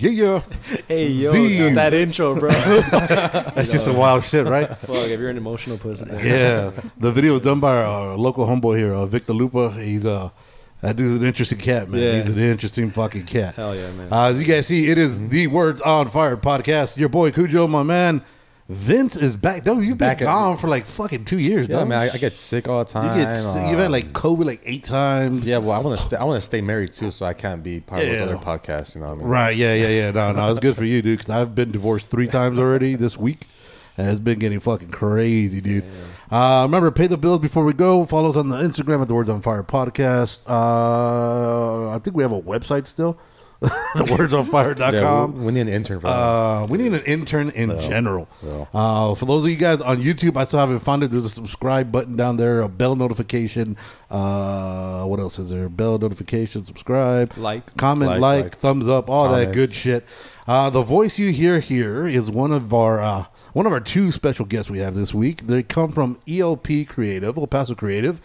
Yeah, Hey yo, dude, that intro, bro. that's just some wild shit, right? Fuck, if you're an emotional person. yeah, the video was done by our local homeboy here, uh, Victor Lupa. He's uh, that dude's an interesting cat, man. Yeah. He's an interesting fucking cat. Hell yeah, man. Uh, as you guys see, it is the Words on Fire podcast. Your boy Cujo, my man. Vince is back. Dude, you've Back been at- gone for like fucking two years, Yeah, dog. man, I, I get sick all the time. you get sick. you've had like COVID like eight times. yeah, well, I want to stay. I want to stay married too, so I can't be part of those other podcasts. You know what I mean? Right. Yeah. Yeah. Yeah. No. No. It's good for you, dude. Because I've been divorced three times already this week, and it's been getting fucking crazy, dude. Uh, remember, pay the bills before we go. Follow us on the Instagram at the Words on Fire podcast. Uh, I think we have a website still. thewordsonfire.com. Yeah, we, we need an intern for that. Uh, we need an intern in general. Yeah. Uh, for those of you guys on YouTube, I still haven't found it. There's a subscribe button down there, a bell notification. Uh, what else is there? Bell notification, subscribe, Like. comment, like, Like, like. thumbs up, all that good shit. Uh, the voice you hear here is one of our uh, one of our two special guests we have this week. They come from ELP Creative, El Paso Creative.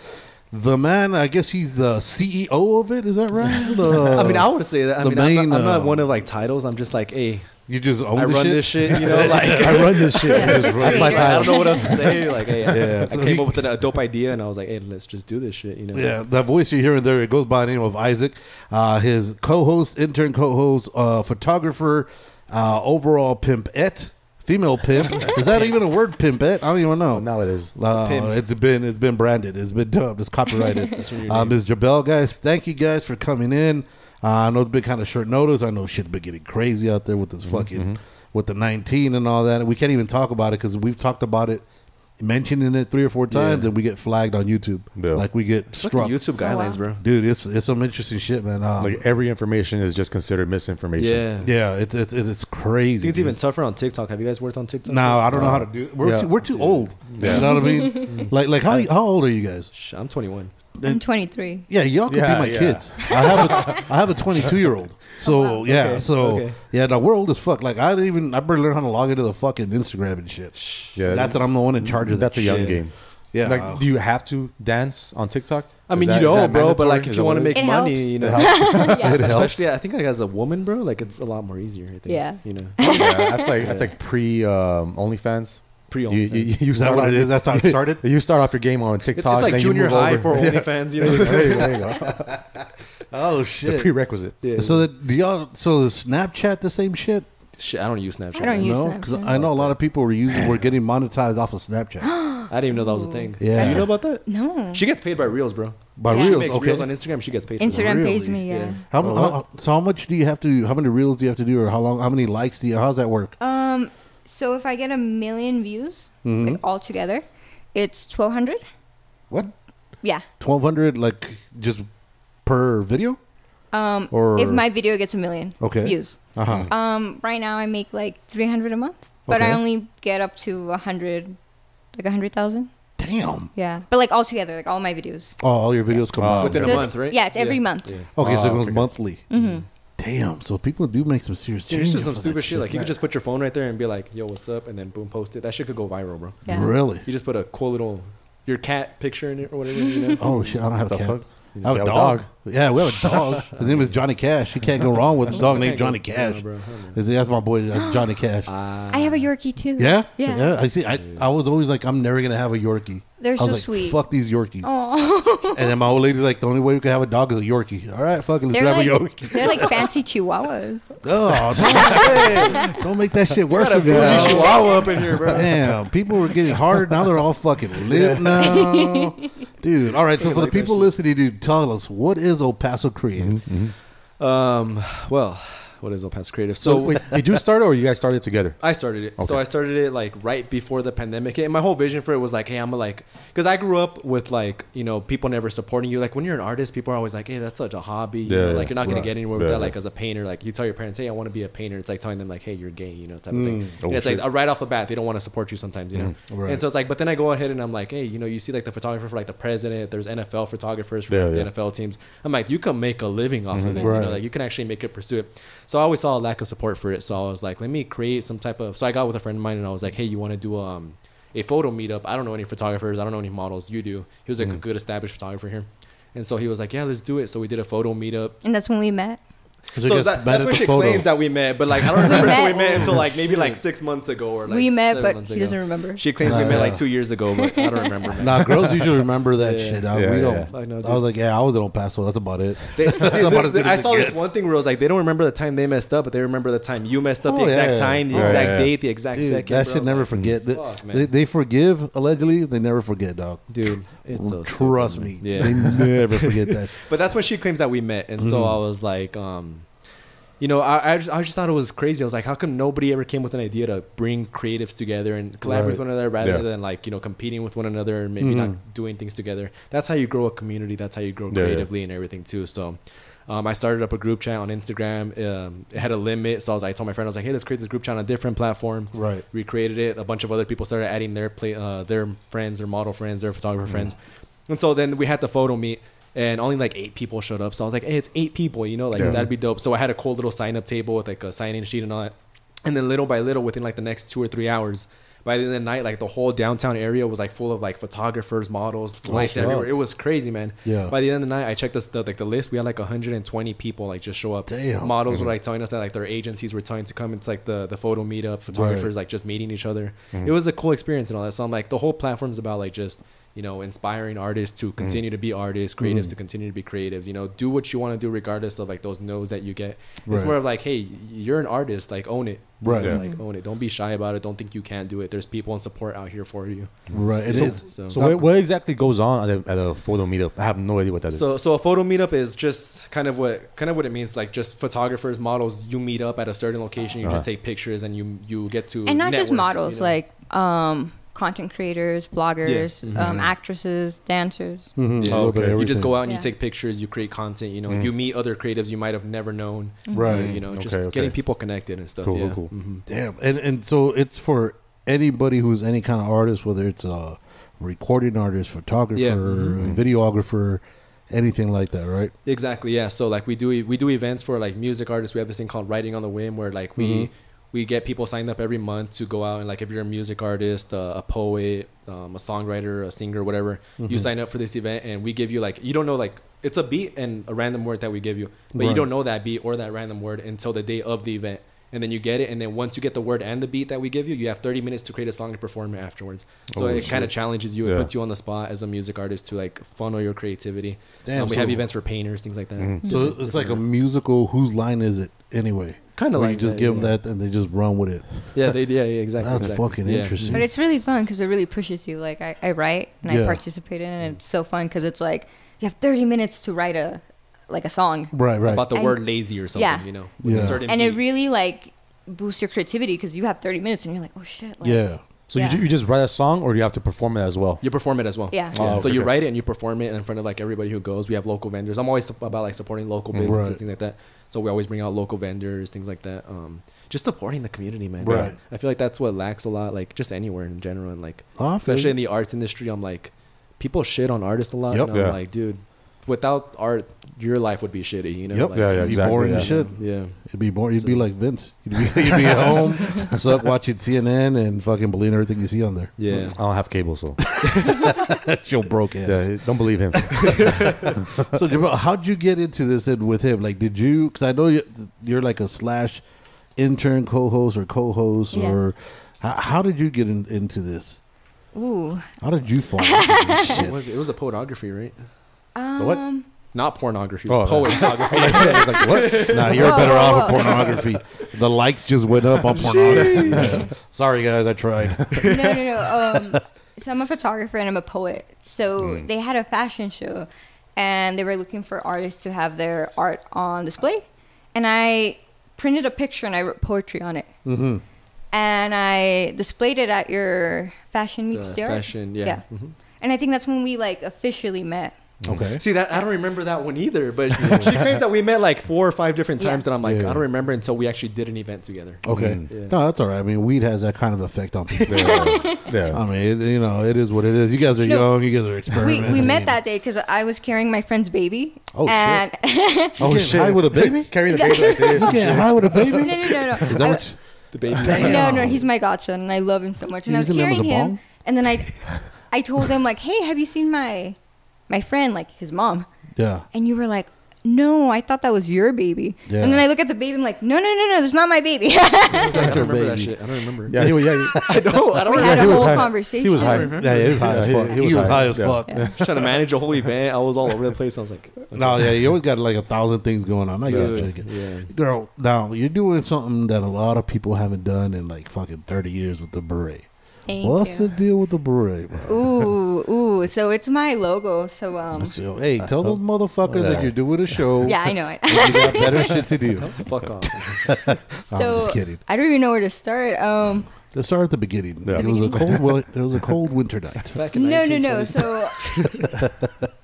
The man, I guess he's the CEO of it. Is that right? Uh, I mean, I would say that. I the mean, I'm, not, I'm not uh, one of like titles. I'm just like, hey, you just own I the run shit? this shit. You know, like I run this shit. Yeah. Run That's it. my I don't know what else to say. Like, hey, I- Yeah, I, so came he- up with a dope idea, and I was like, hey, let's just do this shit. You know? Yeah, that voice you hear in there, it goes by the name of Isaac. Uh, his co-host, intern co-host, uh, photographer, uh, overall pimpette, female pimp. Is that even a word, pimpette? I don't even know. now it is. Uh, Pimp. it's been it's been branded. It's been dubbed. It's copyrighted. from your uh, name. Ms. Gibel, guys, thank you guys for coming in. Uh, I know it's been kind of short notice. I know shit's been getting crazy out there with this fucking with the 19 and all that. And we can't even talk about it because we've talked about it, mentioning it three or four times, Yeah. and we get flagged on YouTube. Yeah. Like we get Fucking struck. YouTube guidelines, bro. Dude, it's it's some interesting shit, man. Um, Like every information is just considered misinformation. Yeah. yeah, it's it's it's I crazy. think it's even tougher on TikTok. Have you guys worked on TikTok? No, I don't know how to do. We're Yeah. too, we're too old. Yeah. You know what I mean? like like how how old are you guys? I'm 21. I'm 23. Yeah, y'all could Yeah, be my yeah. kids. I have a I have a 22 year old. So yeah, Okay, so okay. yeah, no, we're old as fuck. Like I didn't even I better learn how to log into the fucking Instagram and shit. Yeah, That's what I'm the one in charge of. That's that a young shit. game. Yeah, Like, do you have to dance on TikTok? I Is mean, that- you is don't, bro. But mandatory? like, Is if that you want to what make it It money, helps. you know, yeah. It helps. especially I think like as a woman, bro, like it's a lot more easier. I think. Yeah. You know, is? yeah, that's like that's like pre um, OnlyFans. Pre You, you, you Is that start what it off- is? That's how it started. You start off your game on TikTok. it's like junior high over. for Yeah. OnlyFans. You know. there, you, there you go. Oh shit. The prerequisite. Yeah. So that do y'all? So is Snapchat the same shit? Shit, I don't use Snapchat. I don't man. use No, because I know a lot of people were using were getting monetized off of Snapchat. I didn't even know that was a thing. Yeah. Do you know about that? No. She gets paid by reels, bro. By Yeah. She reels, makes okay. reels on Instagram. She gets paid. For Instagram Really? pays me, yeah. Yeah. How, Uh-huh. how, so how much do you have to? How many reels do you have to do, or how long? How many likes do you? How's that work? Um, so if I get a million views, Mm-hmm. like all together, it's 1200. What? Yeah. Twelve hundred, like just per video? Um, Or- if my video gets a million Okay. views. Uh huh. Um, right now I make like 300 a month, but I only get up to a 100, like a 100,000. Damn. Yeah. But like all together, like all my videos. Oh, all your videos come Oh, out. Within So a month, right? Yeah, it's every month. Yeah. Okay, so it Oh, goes monthly. Mm-hmm. Damn. So people do make some serious Dude, it's just some stupid that shit. Like you could just put your phone right there and be like, "Yo, what's up?" and then boom, post it. That shit could go viral, bro. Yeah. Really? You just put a cool little your cat picture in it or whatever. You know? Oh shit! I don't have a cat. fuck? I have You a dog. Yeah, we have a dog. His name is Johnny Cash. You can't go wrong with a dog named Johnny Cash. No, bro. Is- That's my boy. That's Johnny Cash. Ah. I have a Yorkie too. Yeah, Yeah. I see. I, I was always like, I'm never gonna have a Yorkie. They're I was so like, sweet. fuck these Yorkies. And then my old lady's like, the only way we can have a dog is a Yorkie. All right, fucking let's they're grab like a Yorkie. they're like fancy chihuahuas. Oh, don't, don't make that shit worse for me. Bougie. Chihuahua up in here, bro. Damn, people were getting hard. Now they're all fucking lit now. Dude, all right. So for the people listening, dude, tell us what is El Paso Creative? Um. Well, what is El Paso Creative? So wait, did you start it or you guys started together? I started it. So I started it like right before the pandemic. And my whole vision for it was like, hey, I'm like, because I grew up with like, you know, people never supporting you. Like when you're an artist, people are always like, hey, that's such a hobby. You yeah, know? Like you're not gonna get anywhere with Yeah, that. Like as a painter, like you tell your parents, hey, I want to be a painter. It's like telling them like, hey, you're gay, you know, type of thing. Mm. Oh, And it's shit. like right off the bat, they don't want to support you sometimes, you know. Right. And so it's like, but then I go ahead and I'm like, hey, you know, you see like the photographer for like the president. There's NFL photographers for Yeah, like, the NFL teams. I'm like, you can make a living off of Mhm. this. You know, like you can actually make it pursue it. So I always saw a lack of support for it. So I was like, let me create some type of. So I got with a friend of mine and I was like, hey, you want to do um a photo meetup? I don't know any photographers. I don't know any models. You do. He was like a Mhm. good established photographer here. And so he was like, yeah, let's do it. So we did a photo meetup. And that's when we met. So, So, you guys that, that's at where she photo. claims that we met, but like I don't remember until we met. met until like maybe like six months ago or like we met, seven but she doesn't remember. She claims we Nah, met yeah. like two years ago, but I don't remember. Man. Nah, girls usually remember that Yeah. shit. Dog. Yeah, we yeah, don't. I know. I was like, yeah, I was in El Paso. That's about it. They, see, about they- as I saw this one thing where it was like they don't remember the time they messed up, but they remember the time you messed up, Oh, the exact yeah. time, the Yeah, exact yeah. date, the exact Dude, second. that bro. should never forget. They, Fuck, man. they, they forgive allegedly. They never forget, dog. Dude, it's so Trust me. They never forget that. but that's when she claims that we met, and so Mhm. I was like, um, you know, I I just, I just thought it was crazy. I was like, how come nobody ever came with an idea to bring creatives together and collaborate Right. with one another rather Yeah. than like you know competing with one another and maybe Mhm. not doing things together. That's how you grow a community. That's how you grow Yeah, yeah. creatively and everything too. So. Um, I started up a group chat on Instagram. Um, it had a limit, so I was like, I told my friend, I was like, "Hey, let's create this group chat on a different platform." Right. We created it. A bunch of other people started adding their play, uh, their friends, their model friends, their photographer friends, and so then we had the photo meet, and only like eight people showed up. So I was like, hey, it's eight people, you know, like Yeah. that'd be dope. So I had a cool little sign up table with like a sign in sheet and all that, and then little by little, within like the next two or three hours. By the end of the night, like the whole downtown area was like full of like photographers, models, lights everywhere. It was crazy, man. Yeah. By the end of the night, I checked this the, like the list. We had like 120 people like just show up. Damn. Models Mhm. were like telling us that like their agencies were trying to come. It's like the the photo meetup, photographers like just meeting each other. Mhm. It was a cool experience and all that. So I'm like, the whole platform is about like just you know inspiring artists to continue to be artists, creatives Mhm. to continue to be creatives. You know, do what you want to do regardless of like those no's that you get. Right. It's more of like, hey, you're an artist, like own it. Right. Yeah. Like own it. Don't be shy about it. Don't think you can't do it. There's people and support out here for you. Right. It So- is. So. So what, what exactly goes on at a, at a photo meetup? I have no idea what that is. So, so a photo meetup is just kind of what kind of what it means. Like just photographers, models. You meet up at a certain location. You just Uh-huh. take pictures, and you you get to and not just models, you know? like um, content creators, bloggers, Mhm. um, actresses, dancers. Mhm. Yeah. A little bit of You just go out and you take pictures. You create content. You know, Mm. you meet other creatives you might have never known. Right. You know, just okay. getting people connected and stuff. Cool, yeah. cool, cool. Mhm. Damn. And and so it's for anybody who's any kind of artist, whether it's a recording artist, photographer, Yeah. Mhm. videographer, anything like that, right? Exactly. Yeah. So like we do we do events for like music artists. We have this thing called Writing on the Whim, where like we Mhm. We get people signed up every month to go out and like if you're a music artist, uh, a poet, um, a songwriter, a singer, whatever, you Mhm. sign up for this event and we give you like you don't know like it's a beat and a random word that we give you, but you don't know that beat or that random word until the day of the event. And then you get it, and then once you get the word and the beat that we give you, you have 30 minutes to create a song and perform it afterwards. So Oh, it kind of challenges you. It Yeah. puts you on the spot as a music artist to like funnel your creativity. Damn. Um, we so, have events for painters, things like that. Mhm. So it's like a musical. Whose line is it anyway? Kind of like you just that, give yeah. them that and they just run with it. Yeah, they yeah, yeah exactly. That's exactly. fucking Yeah. interesting. But it's really fun because it really pushes you. Like I, I write and Yeah. I participate in it, and it's so fun because it's like you have 30 minutes to write a like a song, Right. Right. About the And- word lazy or something, Yeah. you know, with Yeah. a certain and it really like boosts your creativity because you have 30 minutes and you're like, oh shit. Like, yeah. So Yeah. you, you just write a song or you have to perform it as well? you perform it as well. Yeah. Oh, so you okay. write it and you perform it in front of like everybody who goes. We have local vendors. I'm always about like supporting local Mm. businesses, Right. things like that. So we always bring out local vendors, things like that. Um, just supporting the community, man. Right. I feel like that's what lacks a lot, like just anywhere in general, and like I feel especially in the arts industry. I'm like, people shit on artists a lot. Yep. and I'm Yeah. like, dude, without art, your life would be shitty. You know? Yep. Like, Yeah, yeah, It'd be exactly, boring yeah. as shit. Yeah. It'd be more. You'd be like Vince. You'd be, you'd be at home, suck watching CNN and fucking believing everything you see on there. Yeah. I don't have cable, so That's your broke ass. yeah, don't believe him. so Jamal, how'd you get into this and with him? Like, did you? Because I know you're, you're like a slash intern co-host or co-host, Yeah. or how, how did you get in, into this? Ooh. How did you fall into this What shit? was it? It was the pornography, right? Um, what? Not pornography. Oh, poetography. like what? Nah, you're Whoa, better whoa, off whoa. with pornography. The likes just went up on pornography. Sorry, guys, I tried. no, no, no. Um, so I'm a photographer and I'm a poet. So Mm. they had a fashion show, and they were looking for artists to have their art on display. And I printed a picture and I wrote poetry on it. Mm-hmm. And I displayed it at your fashion The meets the art. fashion, yeah. Yeah. Mhm. And I think that's when we like officially met. Okay. See that I don't remember that one either, but she claims that we met like four or five different Yeah. times. That I'm like, Yeah. I don't remember until we actually did an event together. Okay. Mm. Yeah. No, that's all right. I mean, weed has that kind of effect on people. Yeah. yeah. I mean, it, you know, it is what it is. You guys are No. young. You guys are experimenting. we met that day because I was carrying my friend's baby. Oh, shit. and Oh Oh, shit! shit. High with a baby? Carry the baby like this. You getting high with a baby? no, no, no, no. Is that I- what? The baby. No, no, he's my godson, and I love him so much. And You I was using him as carrying a him, and then I, I told him like, "Hey, have you seen my, my friend, like his mom?" Yeah. And you were like, "No, I thought that was your baby." Yeah. And then I look at the baby, I'm like, "No, no, no, no, that's not my baby." I don't your remember that shit. I don't remember. Yeah, he was, yeah, I don't. I don't we remember. had he a whole high. conversation. he was high. Yeah, he was high as fuck. he- He, he was, was high, high. as Yeah. fuck. Yeah. trying to manage a whole event. I was all over the place. I was like, okay. No, yeah, you always got like a thousand things going on. I got Dude, you. yeah. Girl, now you're doing something that a lot of people haven't done in like fucking 30 years with the beret. Thank What's you. the deal with the beret. Ooh, ooh. So it's my logo. So um, Let's. Hey, tell those motherfuckers that you're doing a show. yeah, I know it. You got better shit to do. Fuck off. I'm just kidding. I don't even know where to start. Um, Let's start at the beginning. Yeah. It was a cold. Well, it was a cold winter night. Back in no, no, no. So,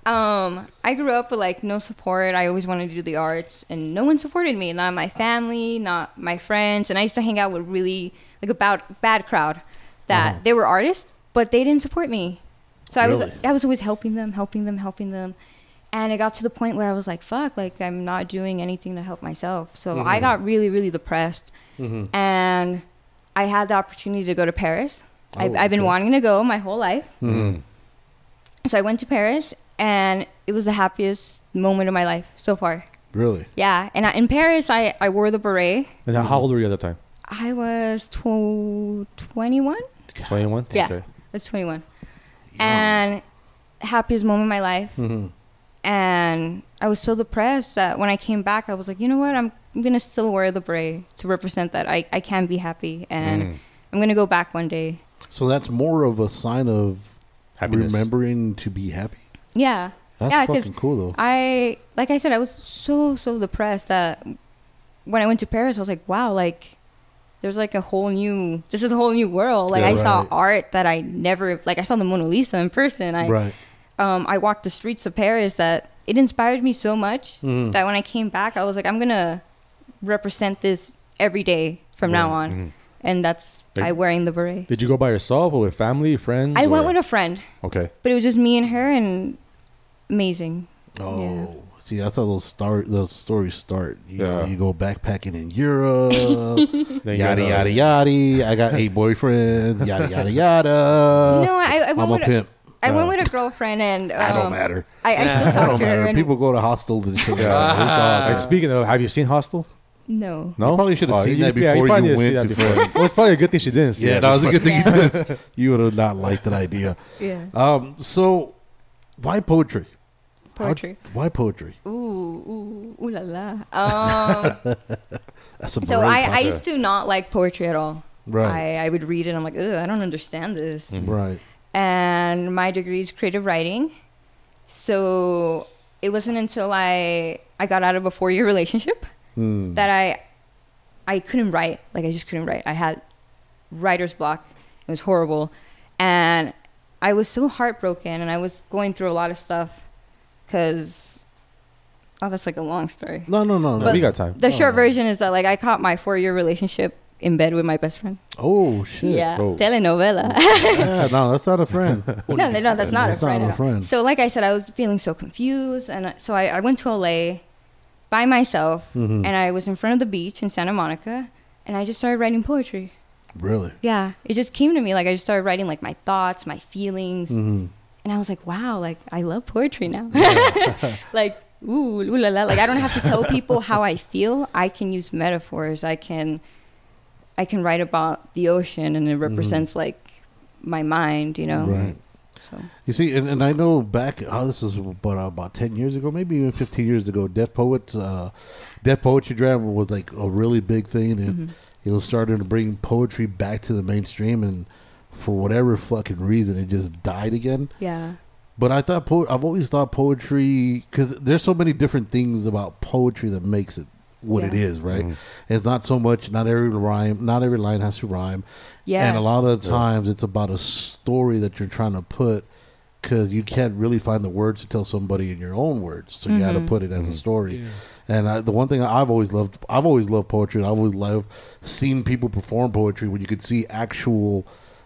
um, I grew up with like no support. I always wanted to do the arts, and no one supported me. Not my family, not my friends. And I used to hang out with really like a bad, bad crowd that Uh-huh. they were artists, but they didn't support me. So I was, I was always helping them, helping them, helping them. And it got to the point where I was like, fuck, like I'm not doing anything to help myself. So I Mm-hmm. got really, really depressed. And I had the opportunity to go to Paris. I've, Oh, I've been okay. wanting to go my whole life. Mm. So I went to Paris, and it was the happiest moment of my life so far. Really? Yeah, and I, in Paris, I, I wore the beret. And how old were you at the time? I was tw- 21. 21? Yeah, Okay. I was 21. And happiest moment of my life. Mm-hmm. And I was so depressed that when I came back, I was like, you know what? I'm, I'm going to still wear the beret to represent that I, I can be happy. And Mm. I'm going to go back one day. So that's more of a sign of Happiness. remembering to be happy. Yeah. That's Yeah, 'cause fucking cool though. I like I said, I was so so depressed that when I went to Paris, I was like, wow, like there's like a whole new this is a whole new world. Like Yeah, I saw art that I never like I saw the Mona Lisa in person. I right. um I walked the streets of Paris that it inspired me so much Mhm. that when I came back, I was like, I'm gonna represent this every day from now on, Mhm. and that's Like- I wearing the beret. Did you go by yourself or with family, friends? I went with a friend, Okay. but it was just me and her, and amazing. Oh, Yeah. See, that's how those start. Those stories start. You know, Yeah. you go backpacking in Europe, yada yada yada. I got eight boyfriends, yada yada yada. no, I, I I'm went a with a, pimp. I Uh, went with a girlfriend, and um, That don't matter. I, I still That talk don't to her. matter. And People go to hostels and shit. Yeah, it's like, speaking of, have you seen Hostel? no, No, You probably should have Oh, seen you- that yeah, before probably you didn't see went that to before. France. well, it's probably a good thing she didn't see Yeah, that that was a good thing you did. You would have not liked that idea. yeah, Um, so why poetry? How- poetry. why poetry? Ooh, ooh, ooh la la. Um, That's a so I. I used to not like poetry at all. Right. Mm. I, I would read it. I'm like, Ugh, I don't understand this. right. And my degree is creative writing. So it wasn't until I I got out of a four year relationship Hmm. that I I couldn't write. Like I just couldn't write. I had writer's block. It was horrible. And I was so heartbroken and I was going through a lot of stuff cuz oh that's like a long story. No, no, no, no. But- we got time. The short version is that like I caught my 4-year relationship in bed with my best friend. oh shit. Yeah, Oh. telenovela. Yeah, no, that's not a friend. no, no, no, that's not That's a friend. not a friend. So, like I said, I was feeling so confused, and so I, I went to LA by myself, Mhm. and I was in front of the beach in Santa Monica, and I just started writing poetry. Really? Yeah, it just came to me. Like I just started writing like my thoughts, my feelings, hmm and I was like, wow, like I love poetry now. like ooh, ooh la la. Like I don't have to tell people how I feel. I can use metaphors. I can, I can write about the ocean, and it represents like my mind. You know. Right. So You see, and, and I know back, oh, this was about, about 10 years ago, maybe even 15 years ago, Def Poets, uh, Def Poetry Jam was like a really big thing. It, mhm. it was starting to bring poetry back to the mainstream, and for whatever fucking reason, it just died again. yeah. But I thought, po- I've always thought poetry, because there's so many different things about poetry that makes it what it Yeah. is, right? It's not so much. Not every rhyme, not every line has to rhyme. Yeah. And a lot of the times, it's about a story that you're trying to put because you can't really find the words to tell somebody in your own words. So you got to Mm-hmm. put it as a story. And I, the one thing I've always loved, I've always loved poetry. I've always loved seeing people perform poetry when you could see actual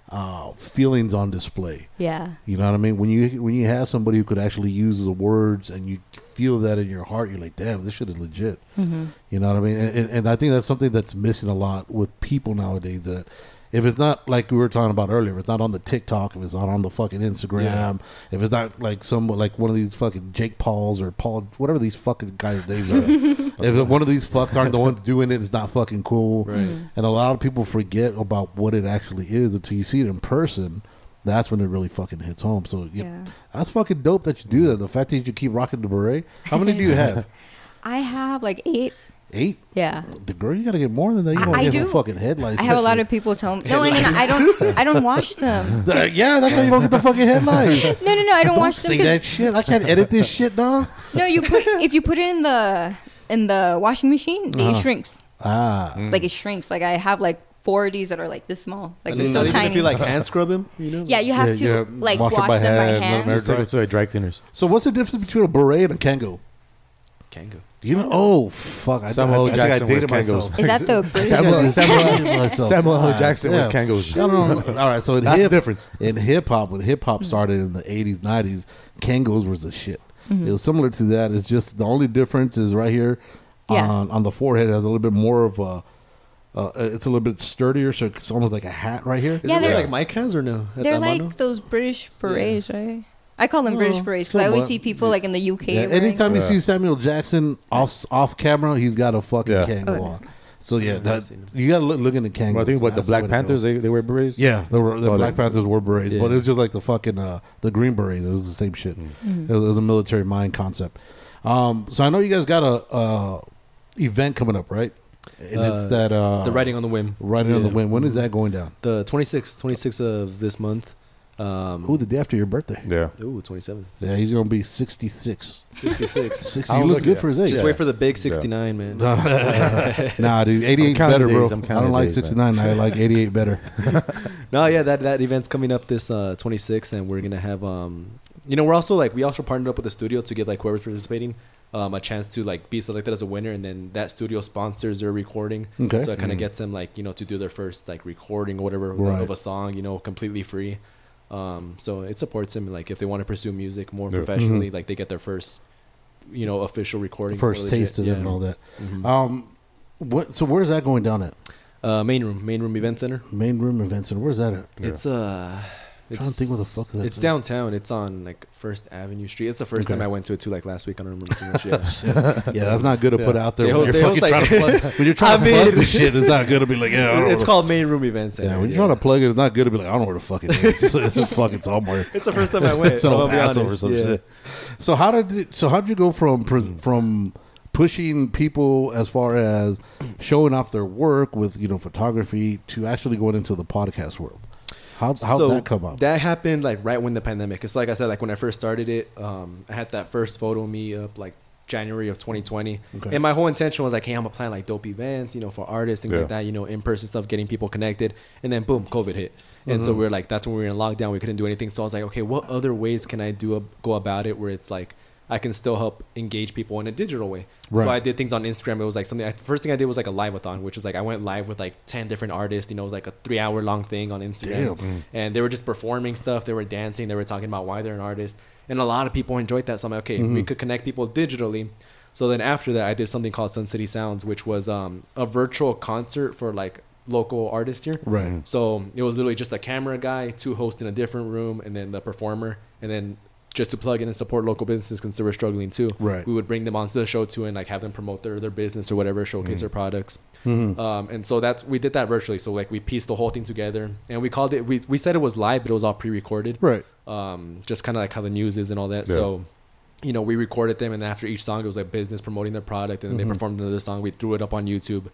uh, feelings on display. Yeah. You know what I mean? When you when you have somebody who could actually use the words and you feel that in your heart, you're like, damn, this shit is legit. Mm-hmm. You know what I mean? And, and, and I think that's something that's missing a lot with people nowadays. That if it's not like we were talking about earlier, if it's not on the TikTok, if it's not on the fucking Instagram, if it's not like some like one of these fucking Jake Pauls or Paul, whatever these fucking guys' names are, if one of these fucks aren't the ones doing it, it's not fucking cool. Right. Mm-hmm. And a lot of people forget about what it actually is until you see it in person. That's when it really fucking hits home. So yeah, Yeah. that's fucking dope that you do that. The fact that you keep rocking the beret. How many do you have? I have like eight. Eight. Yeah. The girl, you gotta get more than that. You I- don't I get no do. fucking headlights. I have a lot of people tell me no, and then I don't. I don't wash them. Uh, yeah, that's how you don't get the fucking headlights. No, no, no. I don't, don't wash them. say 'cause- that shit. I can't edit this shit, dog. No, you put if you put it in the in the washing machine, Uh-huh. it shrinks. Ah, Like it shrinks. Like I have like four of these that are like this small. Like And they're so not even tiny. if you like hand scrub them, you know? yeah, you have Yeah, to yeah, like wash wash, it by them hand, by let them hand. air Just take them to a dry cleaners. so what's the difference between a beret and a Kangol? Kangol. You know? Oh fuck! I, Samuel I, I, Jackson think I dated wears Kangols. myself. Is that the British? Samuel- I Samuel- Samuel L. Jackson wears yeah. Kangols. No, no, no. All right, so in That's hip, the difference. in hip hop, when hip hop started in the '80s, '90s, Kangols was the shit. It was similar to that. It's just the only difference is right here Yeah. on on the forehead it has a little bit more of a. Uh, it's a little bit sturdier, so it's almost like a hat right here. Yeah, it they're- like Mike has or no? They're the like Amano? those British berets, right? I call them Oh, British berets because I always see people like in the UK. Yeah, wearing anytime you Yeah. see Samuel Jackson off off camera, he's got a fucking Yeah. Kangol Oh, yeah. on. So yeah, that, you got to look, look into Kangols. Well, I think what the That's Black way to go. Panthers they, they wear berets. Yeah, the, the Oh, Black they- Panthers were berets, but Yeah. it was just like the fucking uh, the Green Berets. It was the same shit. It, was, it was a military mind concept. Um, so I know you guys got a uh, event coming up, right? And it's Uh, that uh, the writing on the whim. riding on the Yeah. wind. When is that going down? The 26th, 26th of this month. Um, Ooh, the day after your birthday. Yeah. ooh, 27. Yeah, he's gonna be sixty six. 66. Sixty. I'll He looks look good at for his age. Just Yeah. wait for the big 69, man. nah, dude, 88 counting better, bro. days, I'm I counting don't like days, man. 69. I like 88 better. No, yeah, that that event's coming up this uh 26th, and we're gonna have um, you know, we're also like we also partnered up with the studio to give like whoever's participating um a chance to like be selected as a winner, and then that studio sponsors their recording. Okay. So it kind of Mhm. gets them like you know to do their first like recording or whatever Right. of a song, you know, completely free. Um, so it supports them like if they want to pursue music more Yeah. professionally, like they get their first, you know, official recording. First taste of it and all that. Mhm. Um, what? So where's that going down at? Uh, main room, main room event center. Main room events and where's that at? Yeah. It's uh, I'm trying to think what the fuck that's It's at. downtown. It's on like First Avenue Street. It's the first Okay. time I went to it too. Like last week, I don't remember too much. Yeah, Yeah, that's not good to put Yeah. out there They when you're fucking host, trying to plug. When you're trying I to plug the shit, it's not good to be like, yeah, I don't it's called main room events. Yeah, when you're trying to plug it, it's not good to be like, I don't know where the fuck it is. it's fucking somewhere. It's the first time I went. It's on I'll be Paso or some yeah. shit. So how did it, so how did you go from pres- mm. from pushing people as far as showing off their work with you know photography to actually going into the podcast world? How how so would that come up? That happened like right when the pandemic. It's like I said, like when I first started it, um, I had that first photo of me up like January of 2020, Okay. and my whole intention was like, hey, I'm gonna plan like dope events, you know, for artists, things Yeah. like that, you know, in person stuff, getting people connected, and then boom, COVID hit, and so Mhm. we are like, that's when we were in lockdown, we couldn't do anything. So I was like, okay, what other ways can I do a, go about it where it's like I can still help engage people in a digital way. Right. So I did things on Instagram. It was like something. First thing I did was like a live-a-thon, which was like I went live with like ten different artists. You know, it was like a three-hour-long thing on Instagram, Damn. and they were just performing stuff. They were dancing. They were talking about why they're an artist, and a lot of people enjoyed that. So I'm like, okay, we Mhm. could connect people digitally. So then after that, I did something called Sun City Sounds, which was um, a virtual concert for like local artists here. right. So it was literally just a camera guy, two hosts in a different room, and then the performer, and then just to plug in and support local businesses because they were struggling too. Right. We would bring them onto the show too and like have them promote their, their business or whatever, showcase their products. Mhm. Um, and so that's we did that virtually. So like we pieced the whole thing together, and we called it. We we said it was live, but it was all pre-recorded. Right. Um, just kind of like how the news is and all that. Yeah. So. You know, we recorded them, and after each song, it was like business promoting their product, and then Mhm. they performed another song. We threw it up on YouTube,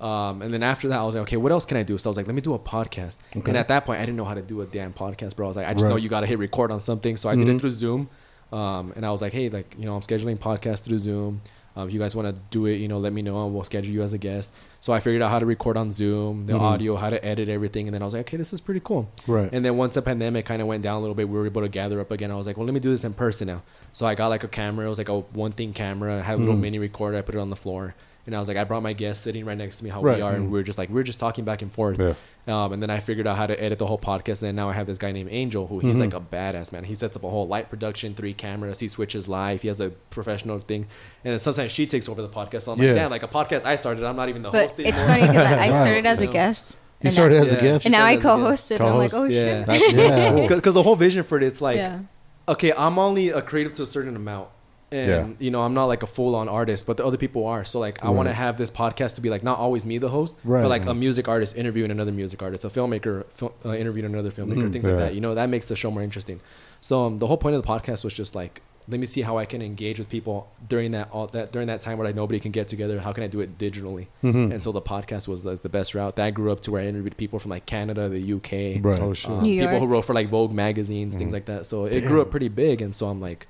um, and then after that, I was like, okay, what else can I do? So I was like, let me do a podcast. Okay. And at that point, I didn't know how to do a damn podcast, bro. I was like, I just Right. know you got to hit record on something. So I did Mhm. it through Zoom. Um, and I was like, hey, like, you know, I'm scheduling podcasts through Zoom. Um, if you guys want to do it, you know, let me know and we'll schedule you as a guest. So I figured out how to record on Zoom, the Mhm. audio, how to edit everything, and then I was like, okay, this is pretty cool. Right. And then once the pandemic kind of went down a little bit, we were able to gather up again. I was like, well, let me do this in person now. So I got like a camera. It was like a one thing camera. I had a little Mhm. mini recorder. I put it on the floor. And I was like, I brought my guest sitting right next to me, how Right. we are, and Mhm. we were just like, we are just talking back and forth. Yeah. Um, and then I figured out how to edit the whole podcast. And now I have this guy named Angel, who he's Mhm. like a badass man. He sets up a whole light production, three cameras. He switches live. He has a professional thing. And then sometimes she takes over the podcast. So I'm Yeah. like, damn, like a podcast I started, I'm not even the But host it's anymore. funny because I, I started as a guest. You and started now, as a guest. and now I started as a guest. co-hosted. and I'm like, oh Yeah. shit. That's, Yeah. cool. Because the whole vision for it, it's like, yeah. okay, I'm only a creative to a certain amount. And Yeah. you know, I'm not like a full on artist, but the other people are. So like I want to have this podcast to be like not always me the host, Right. but like a music artist interviewing another music artist, a filmmaker fil- uh, interviewing another filmmaker, Mhm. things like that. You know, that makes the show more interesting. So um, the whole point of the podcast was just like let me see how I can engage with people during that all that during that time where like nobody can get together. How can I do it digitally? Mhm. And so the podcast was, was the best route. That grew up to where I interviewed people from like Canada, the UK, Right. Oh shit. um, people who wrote for like Vogue magazines, things Mhm. like that. So it grew up pretty big, and so I'm like,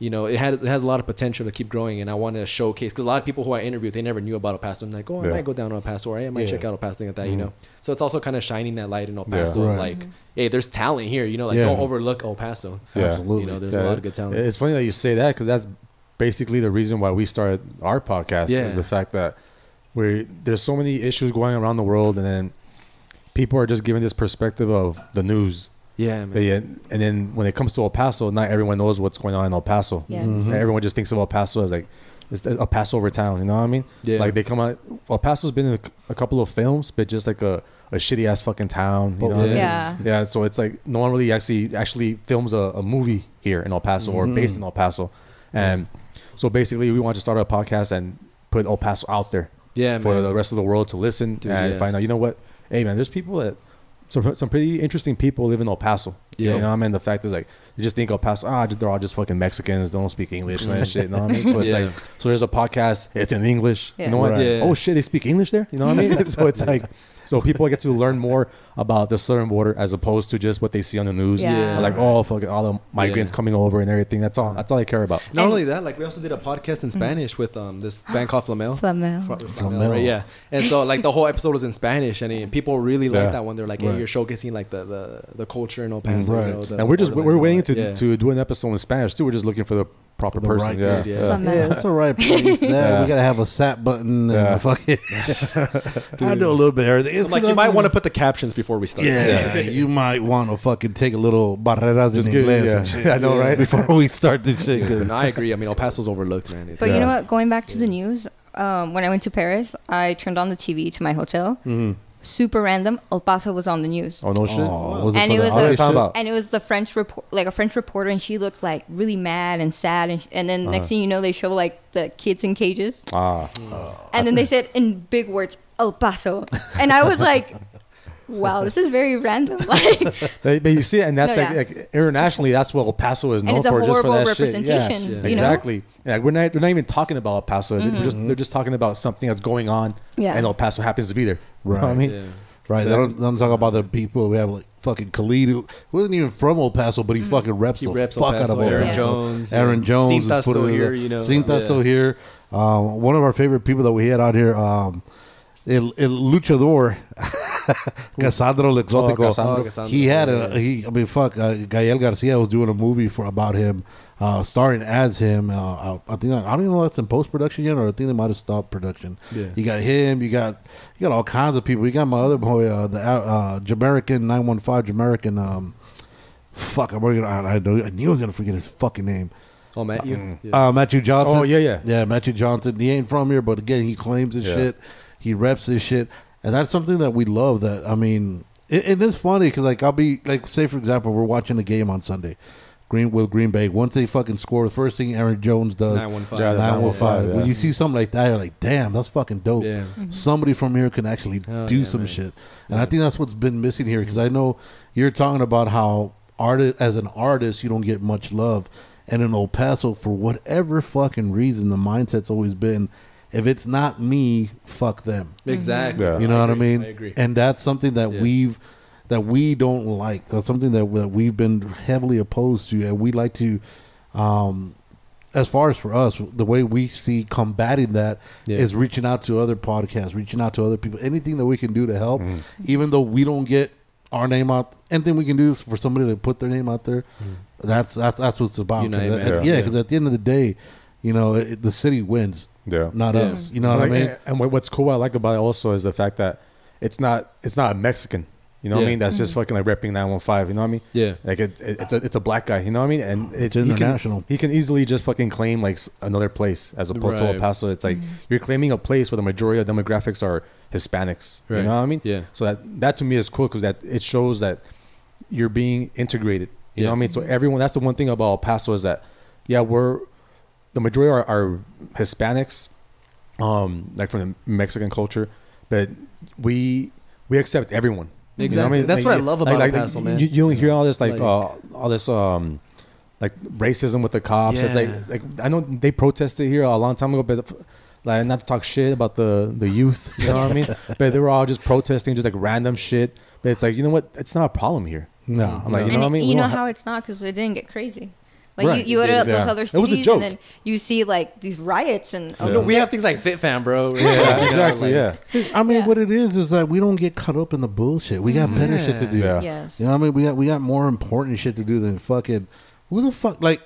you know, it had it has a lot of potential to keep growing, and I want to showcase because a lot of people who I interviewed they never knew about El Paso, and like, oh, I Yeah. might go down to El Paso, or I might Yeah. check out El Paso, thing like that, you Mhm. know. So it's also kind of shining that light in El Yeah. Paso, Right. like, hey, there's talent here, you know, like Yeah. don't overlook El Paso. Yeah. Absolutely. You know, there's Yeah, a lot of good talent. It's funny that you say that because that's basically the reason why we started our podcast. Yeah. Is the fact that we there's so many issues going around the world, and then people are just giving this perspective of the news. Yeah, man. Yeah, and then when it comes to El Paso, not everyone knows what's going on in El Paso. Yeah. Mhm. Everyone just thinks of El Paso as like it's a Passover town. You know what I mean? Yeah. Like they come out. El Paso's been in a, a couple of films, but just like a, a shitty ass fucking town. You know? what I mean? Yeah. Yeah, so it's like no one really actually actually films a, a movie here in El Paso or Mhm. based in El Paso, and so basically we want to start a podcast and put El Paso out there yeah, for man. the rest of the world to listen Dude, and yes. find out. You know what? Hey man, there's people that some some pretty interesting people live in El Paso. Yeah. you know what I mean. The fact is like you just think El Paso, ah, just they're all just fucking Mexicans. They don't speak English and that shit. You know what I mean? So it's Yeah. like so there's a podcast. It's in English. Yeah. You know what? Right. Yeah. Oh shit, they speak English there. You know what I mean? so it's like so people get to learn more about the southern border as opposed to just what they see on the news. Yeah. Like oh fucking all the migrants Yeah. coming over and everything. That's all. That's all I care about. Not And- only that, like we also did a podcast in Spanish with um this band called Flamel. Flamel. Flamel. Flamel, right? Yeah, and so like the whole episode was in Spanish, and, uh, people really Yeah. liked that one. They're like, "Hey, Right. you're showcasing like the the, the culture in El Paso." Right. You know, the and we're just we're borderland waiting to all to do an episode in Spanish too. We're just looking for the proper The person. right yeah. dude, yeah. Flamel. Yeah, that's the right place. There, Yeah. we gotta have a sat button and Yeah. fucking. I know a little bit of everything. I'm like you might want to put the captions before we start. Yeah, you might want to fucking take a little barreras Just in get- inglés yeah. and shit. I know, right? Before we start this shit, 'cause- No, I agree. I mean, El Paso's overlooked, man. It's- But you know what? Going back to the news, um, when I went to Paris, I turned on the TV to my hotel. Mhm. Super random. El Paso was on the news. Oh no shit. Oh, was And it was What are Irish you talking shit? And it was the French report, like a French reporter, and she looked like really mad and sad. And, sh- and then next Uh-huh. thing you know, they show like the kids in cages, Ah, and then they said in big words El Paso, and I was like, "Wow, this is very random." Like, but, but you see, it, and that's No, like, yeah. like internationally, that's what El Paso is And known it's a for, just for horrible that shit. Yeah. representation, Yeah. you know? Exactly. Yeah, we're not we're not even talking about El Paso. They're Mm-hmm. just they're just talking about something that's going on, Yeah. and El Paso happens to be there. You know what I Right. mean, yeah. Right. They don't, they don't talk about the people. We have like fucking Khalid, who wasn't even from El Paso, but he fucking reps He the reps El fuck out of El Aaron Paso. Jones. Aaron. Jones Cinta's is putting still here, there. you know. Cinta's Yeah. still here. Um, one of our favorite people that we had out here, um, El, El Luchador, Cassandro El Exótico. Oh, Cassandro. Oh, he had yeah. a he. I mean, fuck. Uh, Gael Garcia was doing a movie for about him, uh, starring as him. Uh, I think I don't even know if that's in post production yet, or I think they might have stopped production. Yeah. You got him. You got you got all kinds of people. You got my other boy, uh, the uh, Jamaican nine one five Jamaican. Um, fuck, I'm gonna. I, I, know- I knew I was gonna forget his fucking name. Oh, Matthew. Mm. Yeah. Uh, Matthew Johnson. Oh yeah, yeah. Yeah, Matthew Johnson. He ain't from here, but again, he claims his Yeah. shit. He reps his shit, and that's something that we love. That I mean, it, it is funny because like I'll be like, say for example, we're watching a game on Sunday, Green with Green Bay. Once they fucking score, the first thing Aaron Jones does. 915. Yeah, Nine one five. yeah. When you see something like that, you're like, "Damn, that's fucking dope." Yeah. Somebody from here can actually Oh, do yeah, some man. shit, and I think that's what's been missing here. Because I know you're talking about how artist as an artist, you don't get much love, and in El Paso, for whatever fucking reason, the mindset's always been, if it's not me, fuck them. Exactly. Yeah. You know what I mean? I agree. And that's something that Yeah. we've that we don't like. That's something that, that we've been heavily opposed to, and we like to. Um, as far as for us, the way we see combating that is Yeah. reaching out to other podcasts, reaching out to other people, anything that we can do to help, Mm-hmm. even though we don't get our name out, anything we can do for somebody to put their name out there. That's that's that's what it's about. 'Cause Unite, at- man. yeah, Yeah. because at the end of the day, you know, it, the city wins, Yeah. not Yeah. us. You know what Like, I mean? And, and what's cool I like about it also is the fact that it's not it's not a Mexican. You know what I mean? That's just mm. fucking like repping 915. You know what I mean? Yeah. Like it, it, it's a it's a black guy. You know what I mean? And It's he can- international. He can, easily just fucking claim like another place as opposed to El Paso. It's like mm-hmm. you're claiming a place where the majority of demographics are Hispanics. Right. You know what I mean? Yeah. So that that to me is cool because that it shows that you're being integrated. You know what I mean? So everyone. That's the one thing about El Paso is that yeah, we're the majority are, are Hispanics, um, like from the Mexican culture, but we we accept everyone. You know Exactly. That's what I love about El Paso, man. You, you don't hear all this like, Like- uh, all this um like racism with the cops. It's like like I know they protested here a long time ago, but like not to talk shit about the the youth. You know what I mean? But they were all just protesting, just like random shit. But it's like you know what? It's not a problem here. No, I'm like, you and know what I mean? you We know don't ha- how it's not because it didn't get crazy. Like Right, you, you go to did, those yeah. other It was a cities joke. and then you see like these riots and oh, Yeah. No, we have things like Fit Fam, bro. Yeah, exactly. yeah. I mean, Yeah. what it is is that we don't get caught up in the bullshit. We got better shit to do. Yeah. yes. You know what I mean? We got we got more important shit to do than fucking who the fuck like.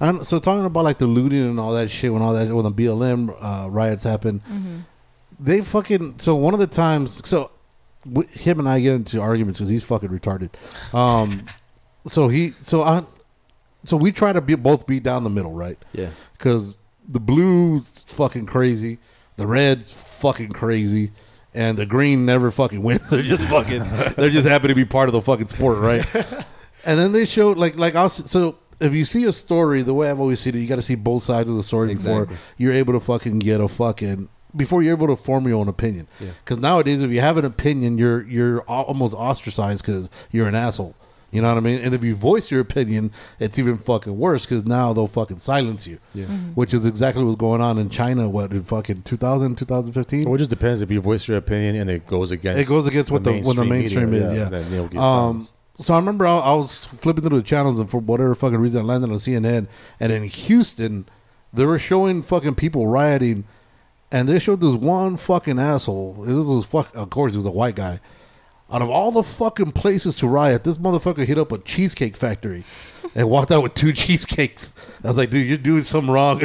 I'm, so talking about like the looting and all that shit when all that when the BLM uh, riots happened, they fucking so one of the times so w- him and I get into arguments because he's fucking retarded. Um, so he so I so we try to be both be down the middle, right? Yeah. because the blue's fucking crazy, the red's fucking crazy, and the green never fucking wins. They're just fucking. they're just happy to be part of the fucking sport, right? and then they showed like like I'll so. If you see a story, the way I've always seen it, you got to see both sides of the story before you're able to fucking get a fucking before you're able to form your own opinion. Yeah. Because nowadays, if you have an opinion, you're you're almost ostracized because you're an asshole. You know what I mean? And if you voice your opinion, it's even fucking worse because now they'll fucking silence you Yeah. which is exactly what's going on in China. What in fucking 2000, 2015? Well, it just depends if you voice your opinion and it goes against. It goes against what the- what the mainstream media, is, yeah. then Um, so I remember I, I was flipping through the channels and for whatever fucking reason I landed on CNN and in Houston they were showing fucking people rioting and they showed this one fucking asshole. This was fuck. Of course, he was a white guy. Out of all the fucking places to riot, this motherfucker hit up a cheesecake factory and walked out with two cheesecakes. I was like, dude, you're doing something wrong.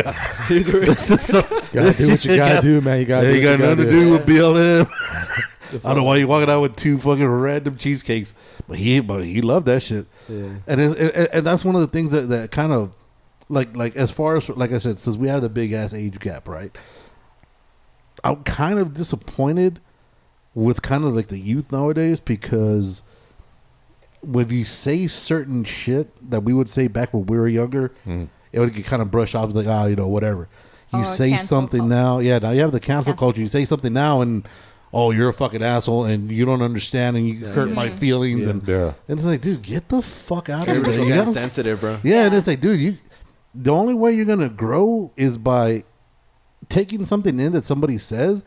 This is some- gotta do what you gotta do, man. You gotta. Yeah, do you what got nothing to gotta do with BLM. I don't know why you walking out with two fucking random cheesecakes, but he but he loved that shit. Yeah. And it, and, and that's one of the things that, that kind of like like as far as like I said, since we have the big ass age gap, right? I'm kind of disappointed with kind of like the youth nowadays because when you say certain shit that we would say back when we were younger, Mm. it would get kind of brushed off like, ah, you know, whatever. You Oh, say something culture. now, yeah. Now you have the cancel Cancel. culture. You say something now, and oh, you're a fucking asshole, and you don't understand, and you hurt my feelings, Yeah. and Yeah. and it's like, dude, get the fuck out of here. You damn gotta- sensitive, bro. yeah, and Yeah. it's like, dude, you. The only way you're gonna grow is by taking something in that somebody says,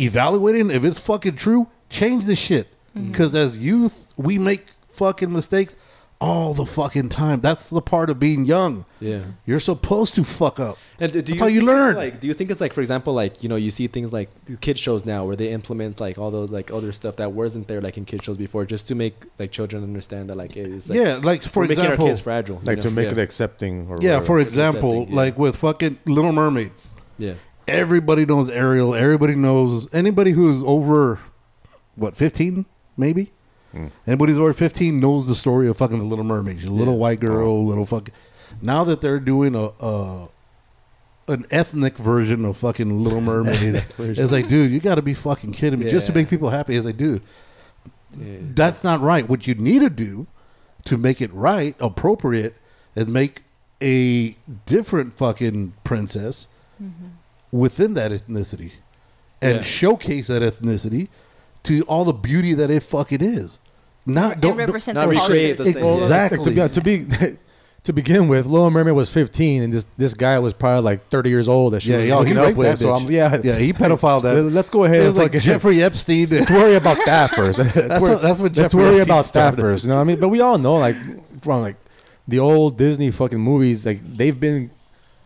evaluating if it's fucking true, change the shit. Mm-hmm. Because as youth, we make fucking mistakes all the fucking time. That's the part of being young. Yeah. You're supposed to fuck up. And do That's you how you learn. Like, do you think it's like, for example, like you know, you see things like kid shows now where they implement like all the like other stuff that wasn't there like in kid shows before, just to make like children understand that like it is like yeah, like for we're making example, our kids fragile, you Like know? to make yeah. it accepting. Or yeah, whatever. for example, yeah. like with fucking Little Mermaid. yeah, Everybody knows Ariel. Everybody knows anybody who's over what fifteen, maybe. Hmm. Anybody who's over fifteen knows the story of fucking the Little Mermaid. She's a little Yeah. white girl, uh-huh. little fuck. Now that they're doing a, a an ethnic version of fucking Little Mermaid, it's like, dude, you got to be fucking kidding me. Just to make people happy, As like, do, that's not right. What you need to do to make it right, appropriate, is make a different fucking princess mm-hmm. Within that ethnicity and Yeah. showcase that ethnicity to all the beauty that it fucking is. Not don't, don't represent not the recreate culture. the same- exactly. Like, to, be, to be to begin with, Little Mermaid was 15, and this this guy was probably like 30 years old that she yeah, was yo, he hooking up raped with. that So bitch. I'm, yeah, yeah, he pedophile that. Let- Let's go ahead it was like Jeffrey Epstein. Let's worry about that first. Let's That's worry, what- that's what Let's worry Epstein about that first. You know what I mean? But we all know, like from like the old Disney fucking movies, like they've been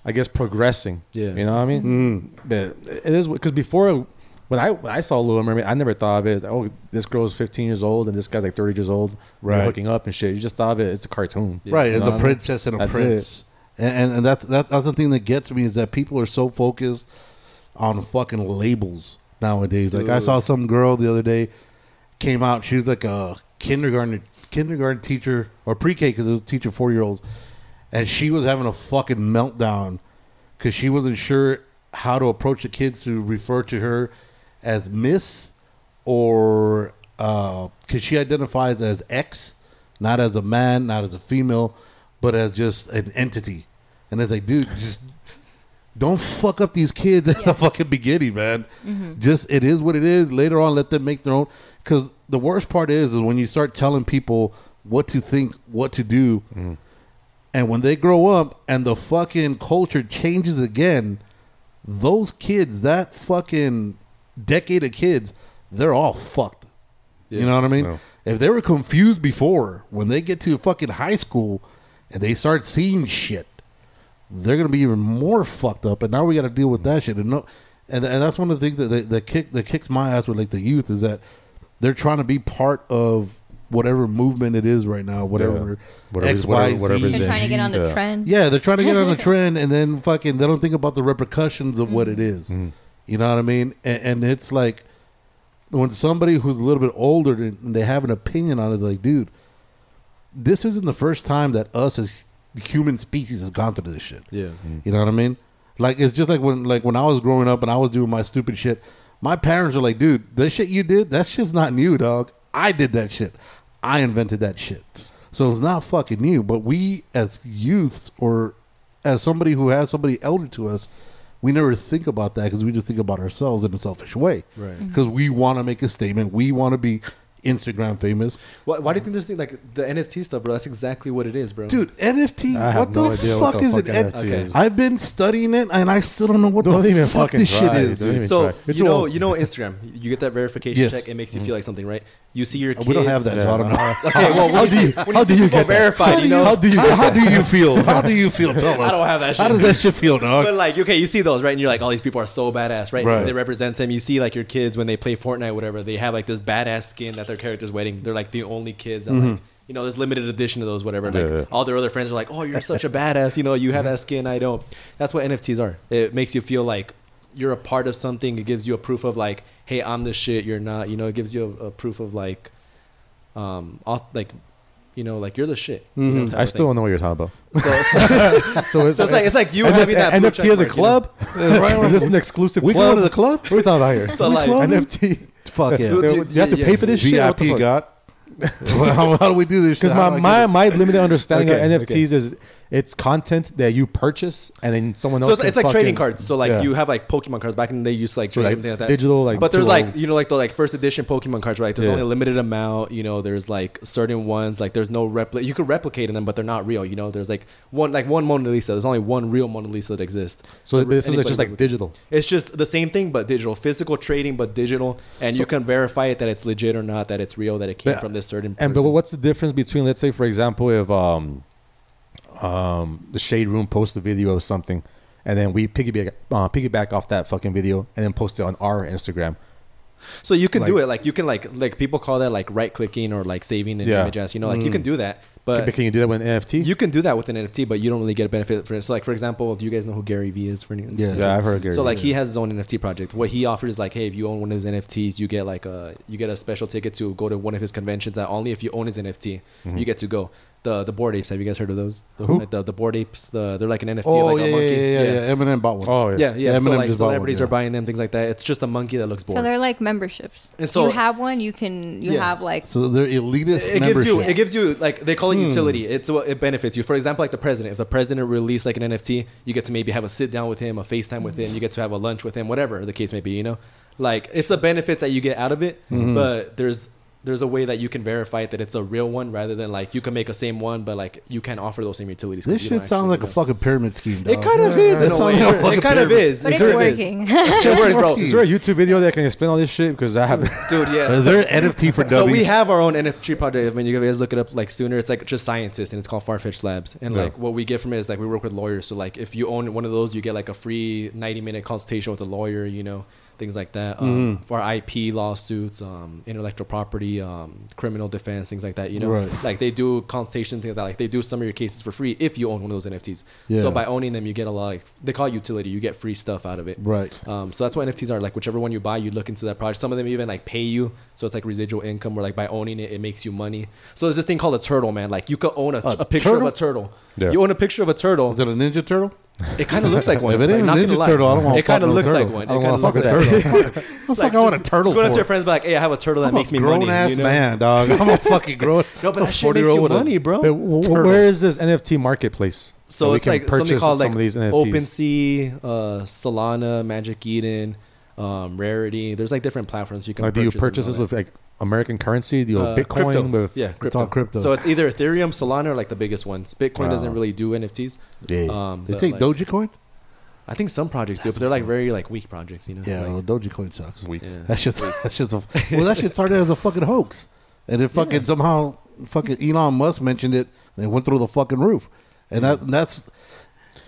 I guess progressing. Yeah. you know what I mean. Mm. But it is because before when I when I saw Little Mermaid, I never thought of it. Oh, this girl's 15 years old and this guy's like 30 years old. Right. hooking up and shit. You just thought of it. It's a cartoon. Right, You it's a what I mean? princess and a That's prince, and, and and that's that, that's the thing that gets me is that people are so focused on fucking labels nowadays. Like I saw some girl the other day came out. She was like a kindergarten kindergarten teacher or pre-K because it was teaching four year olds, and she was having a fucking meltdown because she wasn't sure how to approach the kids to refer to her as Miss or uh, because she identifies as X, not as a man, not as a female, but as just an entity. And it's like, dude, just don't fuck up these kids at the fucking beginning, man. Mm-hmm. Just it is what it is. Later on, let them make their own. Because the worst part is, is when you start telling people what to think, what to do, mm-hmm. And when they grow up and the fucking culture changes again, those kids, that fucking decade of kids, they're all fucked. You know what I mean? No. If they were confused before, when they get to fucking high school and they start seeing shit, they're gonna be even more fucked up. And now we got to deal with that shit. And no, and, and that's one of the things that that, that kick that kicks my ass with like the youth is that they're trying to be part of whatever movement it is right now, whatever Whatever- X, whatever- Y, Z. whatever's They're trying to get on the Yeah. trend. Yeah, they're trying to get on a trend, and then fucking they don't think about the repercussions of what mm. it is. Mm. You know what I mean? And, and it's like when somebody who's a little bit older and they have an opinion on it, like, dude, this isn't the first time that us as human species has gone through this shit. Yeah. You know what I mean? Like it's just like when like when I was growing up and I was doing my stupid shit. My parents were like, "Dude, the shit you did, that shit's not new, dog. I did that shit. I invented that shit. So it's not fucking new." But we as youths or as somebody who has somebody elder to us, we never think about that because we just think about ourselves in a selfish way. Right. Mm-hmm. Because we want to make a statement. We want to be Instagram famous. Why, why do you think there's thing like the NFT stuff, bro? That's exactly what it is, bro. Dude, NFT, I what the idea fuck what the is fuck it? N- NFT Okay. is. I've been studying it and I still don't know what Don't the even fuck fucking this shit is, dude. So you know, you know, Instagram. You get that verification Yes. check. It makes you mm-hmm. feel like something, right? You see your kids. We don't have that, so I don't know. Uh, okay, well, How do you- how do you get verified, you know, How do you how, do you feel? How do you feel? Tell us. I don't have that Shit. How does that shit feel, dog? But like, okay, you see those, right? And you're like, all these people are so badass, right? Right. They represent them. You see, like your kids when they play Fortnite, whatever, they have like this badass skin that their character's wearing. They're like the only kids that like, mm-hmm. you know, there's limited edition of those, whatever. Like Yeah, yeah. all their other friends are like, oh, you're such a badass. You know, you have mm-hmm. that skin, I don't. That's what NFTs are. It makes you feel like you're a part of something. It gives you a proof of like, hey, I'm the shit. You're not. You know, it gives you a, a proof of like, um, auth- like. You know, like you're the shit. You know, Mhm. I still don't know what you're talking about. So, so, So it's, so it's like it's like you NFT having that NFT check as a mark, you know? club. Is this an exclusive club? We club? going to the club? What are we talking about here? So like, club? NFT. Fuck yeah. Dude, You, you have to yeah, pay for this shit. What VIP got. how, how do we do this? Because my, do my, get my limited understanding Okay, of NFTs is it's content that you purchase and then someone else. so it's, it's like fucking- trading cards. So like Yeah. you have like Pokemon cards back in the day. You used to like trade like, like that. digital, like, but there's like you know like the like first edition Pokemon cards, right? There's Yeah. only a limited amount. You know, there's like certain ones like there's no repli. You could replicate in them, but they're not real. You know, there's like one like one Mona Lisa. There's only one real Mona Lisa that exists. So The- this is just like digital. It's just the same thing, but digital. Physical trading, but digital, and you can verify it that it's legit or not, that it's real, that it came But- from this certain. Person. And but what's the difference between, let's say, for example, if um, um, the shade room post a video of something, and then we piggyback uh, piggyback off that fucking video and then post it on our Instagram. So you can do it like you can like like people call that like right clicking or like saving an Yeah. image as you know like you Mm. can do that, But can you do that with an NFT? you can do that with an NFT, but you don't really get a benefit for it. So like for example, do you guys know who Gary Vee is for any? Yeah. yeah, I've heard Gary. So like he has his own NFT project. What he offers is like, hey, if you own one of his NFTs, you get like a you get a special ticket to go to one of his conventions. That only if you own his NFT, Mhm. you get to go. The the Bored Apes. Have you guys heard of those? The Who? The, the Bored Apes. The they're like an NFT. Oh like yeah, a yeah, monkey. yeah, yeah, yeah. Eminem bought one. Oh yeah. Yeah, yeah. Yeah, so Eminem like just bought one, celebrities yeah. are buying them, things like that. It's just a monkey that looks bored. So they're like memberships. And And so- so you have one, you can you Yeah. have like So they're elitist it gives you membership. it gives you like they call it Hmm. utility it's what it benefits you for example like the president if the president released like an nft you get to maybe have a sit down with him a facetime with him you get to have a lunch with him whatever the case may be you know like it's a benefits that you get out of it Mhm. but there's there's a way that you can verify it, that it's a real one rather than like you can make a same one, but like you can't offer those same utilities. This shit sounds actually like a fucking pyramid scheme. It kind of is in It a sounds way. like a It kind of pyramid. is. But It it's sure is. working. It works, bro. Is there a YouTube video that can explain all this shit? Because I haven't. Dude, yeah. Is there an NFT for So we have our own NFT project. I mean, you guys look it up like sooner. It's like just scientists, and it's called Farfetch Labs. And Yeah. like what we get from it is like we work with lawyers. So like if you own one of those, you get like a free ninety minute consultation with a lawyer. You know, things like that. Um, Mm-hmm. For IP lawsuits, um, intellectual property, um, criminal defense, things like that. You know, Right. like they do consultations, things like that. Like they do some of your cases for free if you own one of those NFTs. Yeah. So by owning them, you get a lot. Like, they call it utility. You get free stuff out of it. Right. Um, so that's what NFTs are like. Whichever one you buy, you look into that project. Some of them even like pay you, so it's like residual income. Where like by owning it, it makes you money. So there's this thing called a turtle, man. Like you could own a, A a picture turtle? of a turtle. Yeah. You own a picture of a turtle. Is it a Ninja Turtle? It kind of looks like one. If it ain't like, a Ninja. Turtle, I don't want. It kind of looks turtle. like one. I don't it want kind a of fucking looks like turtle. What the fuck I want a turtle Go to your friends, be like, "Hey, I have a turtle that I'm makes a me grown money." ass you know? man, dog. I'm a fucking grown. No, but that shit makes 40-year-old you money, bro. But w- w- Turtle. where is this NFT marketplace? So we it's can like something purchase called some like of these NFTs? OpenSea, uh, Solana, Magic Eden, um, Rarity. There's like different platforms you can. Like, do you purchase purchase this with like American currency? Do you that. Uh, Bitcoin? crypto. With, yeah, crypto. all crypto. So it's either Ethereum, Solana, or like the biggest ones. Bitcoin doesn't really do NFTs. yeah. Um, They but, take like, Dogecoin. I think some projects do, but they're like very like weak projects. You know. Yeah, Like, well, Dogecoin sucks. Weak. yeah. That shit's that shit's a, well. That shit started as a fucking hoax, and it fucking somehow fucking Elon Musk mentioned it, and it went through the fucking roof, and that that's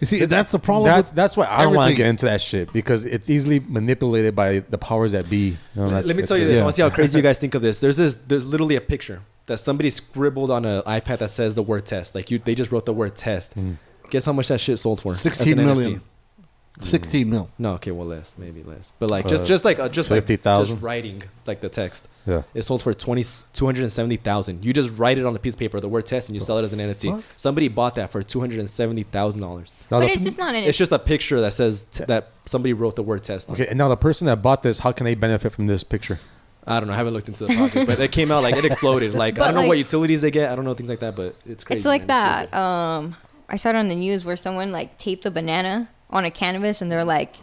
you see that's the problem. That's that's why I don't want to get into that shit because it's easily manipulated by the powers that be. You know, that's- Let me that's tell you it. this. Yeah. I want to see how crazy you guys think of this. There's this. There's literally a picture that somebody scribbled on an iPad that says the word test. Like you, they just wrote the word test. Mm. Guess how much that shit sold for? as an 16 NFT? Million. sixteen mil. No, okay, well less, maybe less. But like just Uh, just like uh, just like 50,000? just writing like the text. Yeah. It sold for 20 270,000. You just write it on a piece of paper, the word test, and you sell it as an NFT. fuck? Somebody bought that for $270,000. Now But the- it's just not an. It's just a picture that says t- that somebody wrote the word test. on it. okay. And now the person that bought this, how can they benefit from this picture? I don't know. I haven't looked into the project, but it came out like it exploded. Like I don't know like- what utilities they get. I don't know things like that, but it's crazy. it's like man. that. stupid. Um, I saw it on the news where someone like taped a banana on a canvas, and they're like,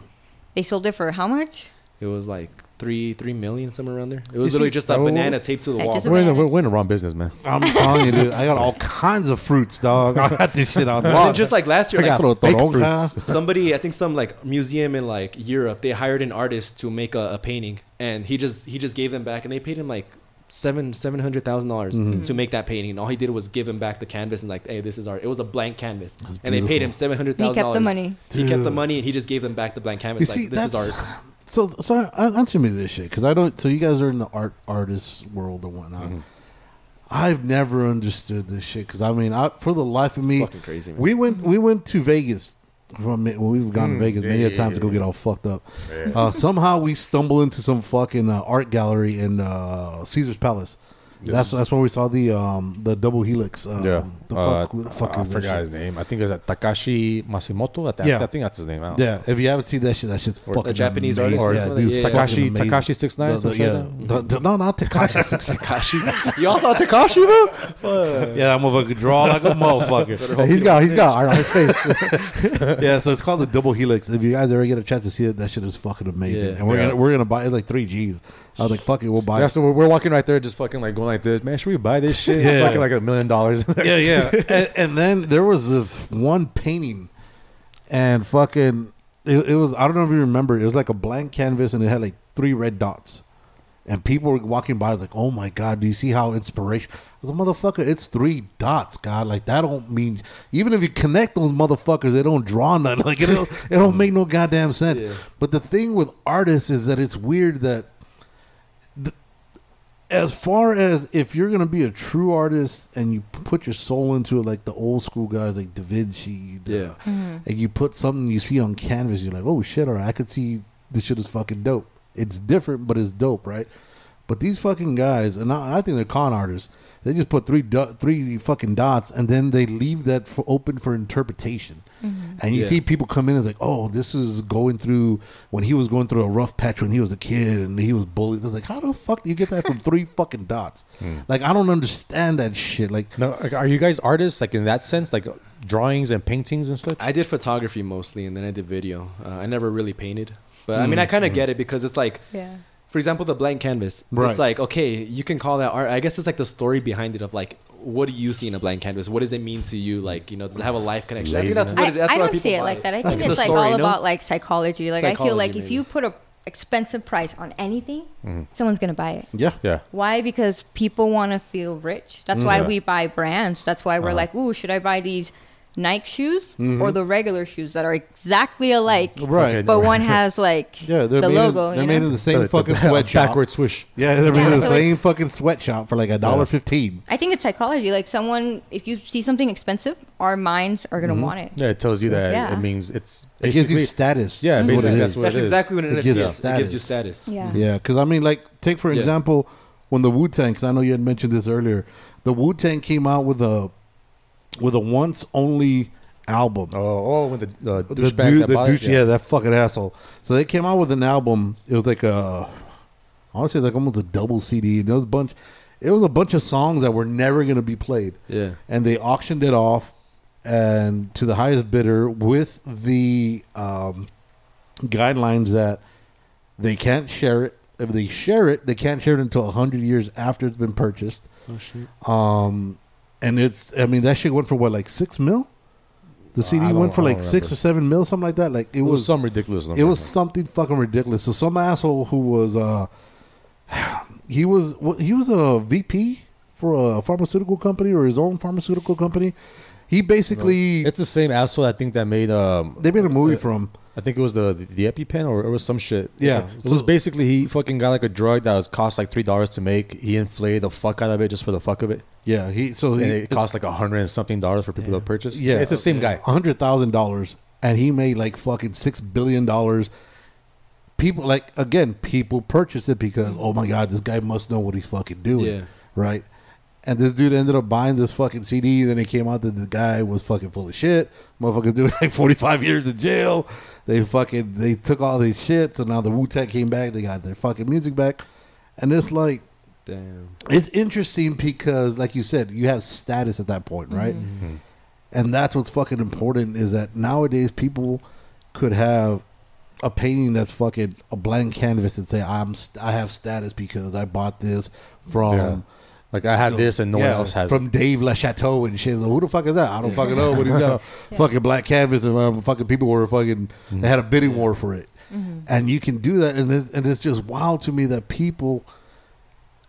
they sold it for how much? It was like three three million somewhere around there. It was You literally see- just a Oh. banana taped to the Like, wall. just a We're in, the, we're, we're in the wrong business, man. I'm telling you, dude. I got all kinds of fruits, dog. I got this shit on And lock. just like last year, I like, got fake toronja. somebody i think some like museum in like europe they hired an artist to make a, a painting and he just he just gave them back and they paid him like seven seven hundred thousand dollars Mm-hmm. to make that painting and all he did was give him back the canvas and like hey this is art it was a blank canvas That's and they paid beautiful. him seven hundred He kept the dollars money. he kept the money and he just gave them back the blank canvas You like see, this is that's art so. So answer me this shit because I don't. So you guys are in the art artist world and whatnot. Mm-hmm. I've never understood this shit because I mean, I, for the life of it's me, fucking crazy man. we went we went to Vegas. From well, we've gone to Mm, Vegas many a time to go get all fucked up. Uh, somehow we stumble into some fucking uh, art gallery in uh, Caesar's Palace. That's that's where we saw the um the double helix. Um, yeah. The Uh, fuck, who the fuck I is that forgot his name. I think it was at Takashi Masimoto. I, th- Yeah. I think that's his name. I don't- Yeah, if you haven't seen that shit, that shit's Or fucking the Japanese amazing. artist or yeah, something? Yeah, Takashi. Takashi six nine. The- the- yeah, the- the- no, not Takashi six. Takashi you all saw Takashi bro Yeah, I'm gonna draw like a motherfucker. He's got he's got art on his face. yeah, so it's called the double helix. If you guys ever get a chance to see it, that shit is fucking amazing. Yeah. and we're gonna we're gonna buy it like three G's. I was like, fuck it, we'll buy yeah, it. so we're, we're walking right there, just fucking like going like this. Man, should we buy this shit? Yeah. fucking like a million dollars. yeah, yeah. and, and then there was a f- one painting, and fucking, it, it was. I don't know if you remember. It was like a blank canvas, and it had like three red dots. And people were walking by, like, "Oh my god, do you see how inspiration?" I was like, "Motherfucker, it's three dots, God. Like that don't mean even if you connect those motherfuckers, they don't draw nothing. Like it don't, it don't make no goddamn sense." Yeah. But the thing with artists is that it's weird that as far as if you're gonna be a true artist and you put your soul into it, like the old school guys like Da Vinci, the- Yeah. Mm-hmm. and you put something you see on canvas, you're like, oh shit, all right, I could see this shit is fucking dope. It's different, but it's dope, right? But these fucking guys, and I, I think they're con artists. They just put three do- three fucking dots, and then they leave that for open for interpretation. Mm-hmm. And you Yeah. see people come in and it's like, oh, this is going through when he was going through a rough patch when he was a kid and he was bullied. It was like, how the fuck do you get that from three fucking dots? Hmm. Like, I don't understand that shit. Like, no, like, are you guys artists like in that sense, like drawings and paintings and stuff? I did photography mostly, and then I did video. Uh, I never really painted, but I mean, I hmm. kind of hmm. get it because it's like Yeah. for example, the blank canvas. Right. It's like okay, you can call that art. I guess it's like the story behind it of like what do you see in a blank canvas? What does it mean to you? Like you know, does it have a life connection? I think that's Laziness. what I, it, that's I why don't see it buy like that. I think That's it's the like story, all you know? about like psychology. Like I feel like Psychology, if you put a expensive price on anything, Mhm. someone's gonna buy it. Yeah. Yeah. Why? Because people want to feel rich. That's Mm. why Yeah. we buy brands. That's why we're Uh-huh. like, ooh, should I buy these Nike shoes Mm-hmm. or the regular shoes that are exactly alike, Right. But one has like Yeah, they're the made logo. In, they're made know? in the same it's a fucking sweatshop. Backward swish. Yeah, they're made Yeah, in the so it's- same fucking sweatshop for like a dollar fifteen. I think it's psychology. Like someone, if you see something expensive, our minds are gonna Mm-hmm. want it. Yeah, it tells you that Yeah. it means it's It gives you status. Yeah, is what basically that's is. what That's it is. exactly what an It gives is. you It gives you status. status. Yeah. Yeah, because I mean, like, take for Yeah. example, when the Wu Tang, because I know you had mentioned this earlier, the Wu Tang came out with a with a once only album. Oh, oh, when the uh, the dude, the it? douche, yeah. that fucking asshole. So they came out with an album. It was like a, honestly, like almost a double CD. And it was a bunch. It was a bunch of songs that were never going to be played, Yeah. and they auctioned it off, and to the highest bidder with the um, guidelines that they can't share it. If they share it, they can't share it until hundred years after it's been purchased. Oh shit. Um, and it's, I mean, that shit went for what, like six mil? The CD went for like six or seven mil, something like that. Like it, It was was, some ridiculous. it number. was something fucking ridiculous. So some asshole who was, uh, he was, what- he was a VP for a pharmaceutical company or his own pharmaceutical company. He basically, It's the same asshole I think that made um. they made a movie from. I think it was the the, the EpiPen or it was some shit. Yeah. It was basically he fucking got like a drug that was cost like three dollars to make. He inflated the fuck out of it just for the fuck of it, Yeah, he so and he it cost like a hundred and something dollars for people Yeah. to purchase. Yeah. it's the same guy. A hundred thousand dollars, and he made like fucking six billion dollars. People like again, people purchased it because oh my god, this guy must know what he's fucking doing, Yeah. right? And this dude ended up buying this fucking CD. Then it came out that the guy was fucking full of shit. Motherfuckers doing like forty five years in jail. They fucking they took all these shit. So now the Wu Tang came back. They got their fucking music back, and it's like Damn. it's interesting because, like you said, you have status at that point, right? Mhm. And that's what's fucking important is that nowadays people could have a painting that's fucking a blank canvas and say I'm st- I have status because I bought this from Yeah. Like I have this and no yeah, one else has. It from Dave Le Chateau and shit. So who the fuck is that? I don't fucking know. But he's got a fucking black canvas and um, fucking people were fucking they had a bidding war for it, and you can do that. And it, and it's just wild to me that people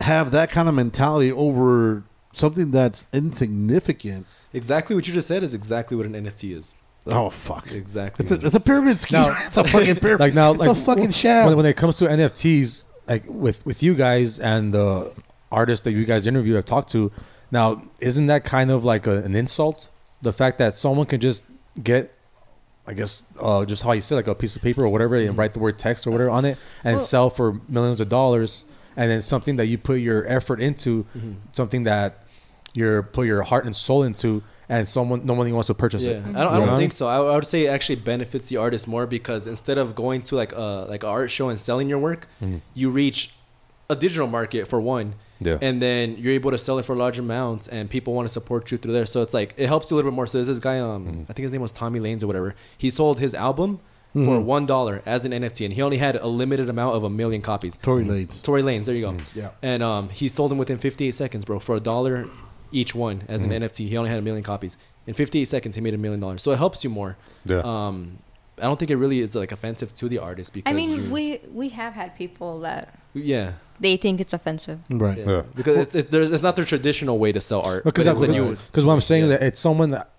have that kind of mentality over something that's insignificant. Exactly what you just said is exactly what an NFT is. Oh fuck! Exactly. It's a, it's a pyramid scheme. Now- it's a fucking pyramid. like now, it's like a fucking sham. when, when it comes to NFTs, like with with you guys and the artists that you guys interview, have talked to. Now, isn't that kind of like a, an insult? The fact that someone can just get, I guess, uh, just how you said, like a piece of paper or whatever, and write the word text or whatever on it, and Well- sell for millions of dollars, and then something that you put your effort into, Mhm. something that you're put your heart and soul into, and someone nobody wants to purchase Yeah, it. I don't, I don't think so. I, I would say it actually benefits the artist more because instead of going to like a like an art show and selling your work, Mhm. you reach a digital market for one, Yeah. and then you're able to sell it for large amounts, and people want to support you through there. So it's like it helps you a little bit more. So there's this guy, um, Mhm. I think his name was Tommy Lanes or whatever. He sold his album for Mhm. one dollar as an NFT, and he only had a limited amount of a million copies. Tory Lanez. Tory Lanez, there you go. Mhm. Yeah. And um, he sold them within 58 seconds, bro, for a dollar each one as an Mhm. NFT. He only had a million copies. In 58 seconds, he made a million dollars. So it helps you more. Yeah. Um, I don't think it really is like offensive to the artist because I mean, you- we we have had people that yeah, they think it's offensive. Right. yeah. Yeah. because it's, it, there's, it's not the traditional way to sell art. Because but it's a new. because what I'm saying Yeah. that it's someone that